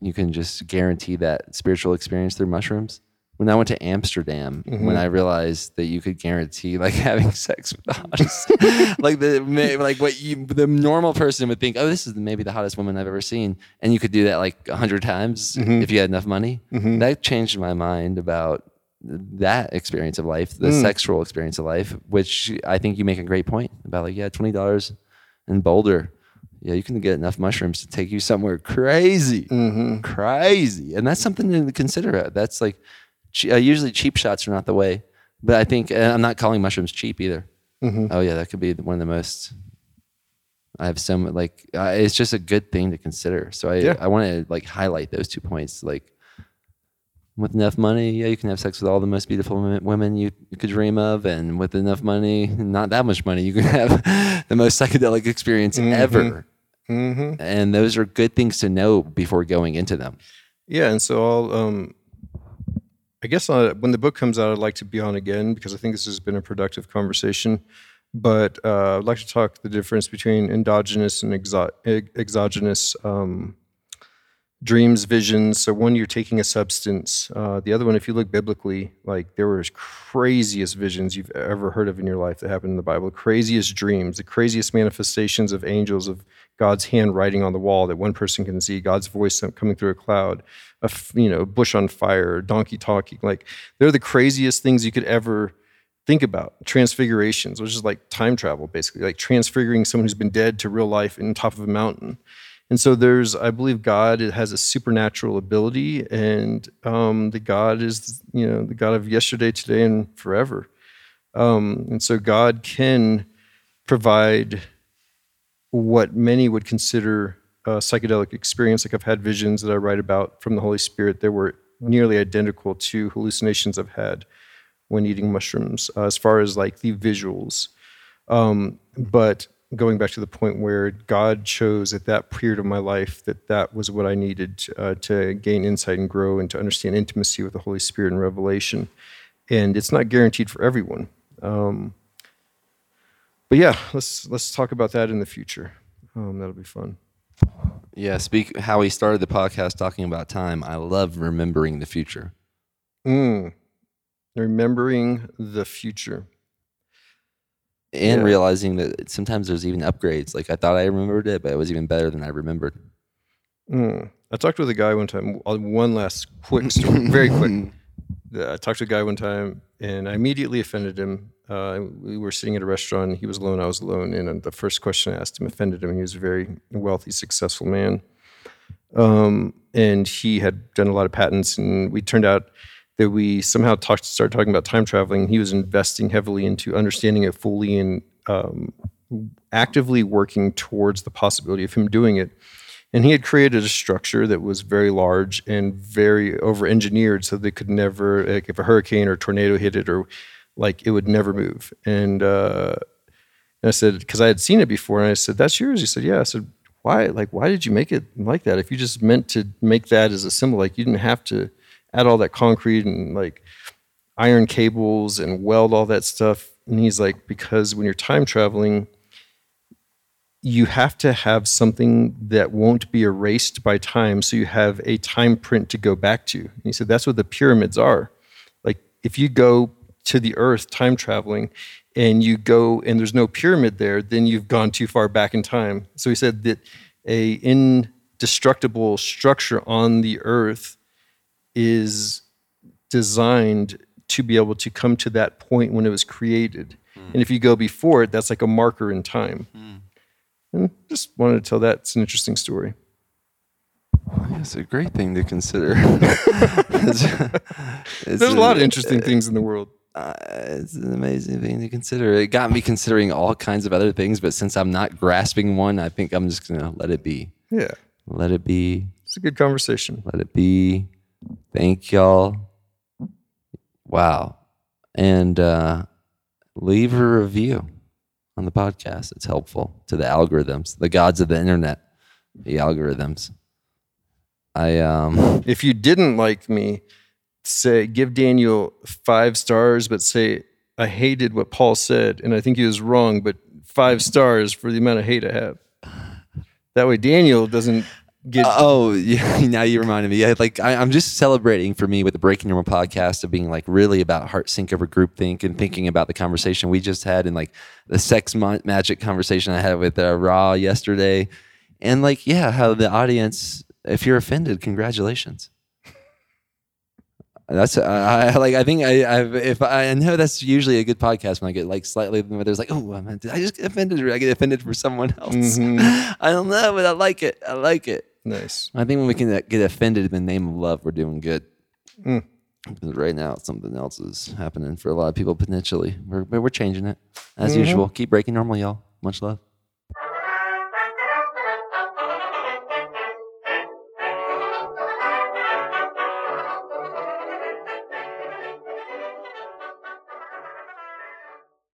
you can just guarantee that spiritual experience through mushrooms. When I went to Amsterdam, when mm-hmm. I realized that you could guarantee like having sex with the hottest, like the like what you the normal person would think, oh, this is maybe the hottest woman I've ever seen, and you could do that like a hundred times mm-hmm. if you had enough money. Mm-hmm. That changed my mind about that experience of life, the mm. sexual experience of life, which I think you make a great point about like, yeah, twenty dollars in Boulder. Yeah, you can get enough mushrooms to take you somewhere crazy, crazy, and that's something to consider. That's like uh, usually cheap shots are not the way, but I think I'm not calling mushrooms cheap either. Oh yeah, that could be one of the most I have some like uh, it's just a good thing to consider. So I Yeah. I want to like highlight those two points. Like with enough money, yeah, you can have sex with all the most beautiful women- you, you could dream of, and with enough money, not that much money, you can have the most psychedelic experience ever. Mm-hmm. And those are good things to know before going into them. Yeah, and so I'll. Um, I guess uh, when the book comes out, I'd like to be on again because I think this has been a productive conversation. But uh, I'd like to talk the difference between endogenous and exo- ex- exogenous um, dreams, visions. So one, you're taking a substance. Uh, the other one, if you look biblically, like there were craziest visions you've ever heard of in your life that happened in the Bible. Craziest dreams, the craziest manifestations of angels of God's handwriting on the wall that one person can see, God's voice coming through a cloud, a you know bush on fire, donkey talking. Like they're the craziest things you could ever think about. Transfigurations, which is like time travel, basically, like transfiguring someone who's been dead to real life in top of a mountain. And so there's, I believe God has a supernatural ability, and um, the God is, you know, the God of yesterday, today, and forever. Um, and so God can provide what many would consider a psychedelic experience. Like I've had visions that I write about from the Holy Spirit that were nearly identical to hallucinations I've had when eating mushrooms, uh, as far as like the visuals. Um, but going back to the point where God chose at that period of my life that that was what I needed uh, to gain insight and grow and to understand intimacy with the Holy Spirit and revelation. And it's not guaranteed for everyone. Um, but yeah, let's let's talk about that in the future. Um, that'll be fun. Yeah, speak how we started the podcast talking about time. I love remembering the future. Mm. Remembering the future. and Yeah. realizing that sometimes there's even upgrades. Like I thought I remembered it, but it was even better than I remembered. Mm. I talked with a guy one time. uh, One last quick story, very quick. Uh, I talked to a guy one time, and I immediately offended him. Uh, we were sitting at a restaurant. He was alone. I was alone, and uh, the first question I asked him offended him. He was a very wealthy, successful man, um, and he had done a lot of patents. And we turned out that we somehow talked, started talking about time traveling. He was investing heavily into understanding it fully and um, actively working towards the possibility of him doing it. And he had created a structure that was very large and very over engineered so they could never, like if a hurricane or tornado hit it or like it would never move. And, uh, and I said, because I had seen it before, and I said, "That's yours." He said, "Yeah." I said, "Why? Like, why did you make it like that? If you just meant to make that as a symbol, like you didn't have to add all that concrete and like iron cables and weld all that stuff." And he's like, "Because when you're time traveling, you have to have something that won't be erased by time, so you have a time print to go back to." And he said, "That's what the pyramids are. Like, if you go to the Earth time traveling." and you go and there's no pyramid there, then you've gone too far back in time. So he said that a indestructible structure on the earth is designed to be able to come to that point when it was created. Hmm. And if you go before it, that's like a marker in time. Hmm. And just wanted to tell that. It's an interesting story. It's a great thing to consider. It's- it's There's a lot of interesting things in the world. Uh, it's an amazing thing to consider. It got me considering all kinds of other things, but since I'm not grasping one, I think I'm just gonna let it be. Yeah, Let it be. it's a good conversation. Let it be. Thank y'all. Wow. And uh, leave a review on the podcast. It's helpful to the algorithms, the gods of the internet, the algorithms. I um If you didn't like me, say give Daniel five stars, but say I hated what Paul said, and I think he was wrong, but five stars for the amount of hate I have. That way, Daniel doesn't get. Oh, yeah. Now you reminded me. Yeah, like I, I'm just celebrating for me with the Breaking Normal podcast of being like really about heart sync over group think and thinking about the conversation we just had and like the sex ma- magic conversation I had with uh, Raw yesterday, and like yeah, how the audience, if you're offended, congratulations. That's I, I like. I think I, I've, if I, I know that's usually a good podcast when I get like slightly where there's like, oh, I just get offended I get offended for someone else? Mhm. I don't know, but I like it. I like it. nice. I think when we can uh, get offended in the name of love, we're doing good. Mm. Because right now, something else is happening for a lot of people potentially. We're, we're changing it as usual. Keep breaking normal, y'all. Much love.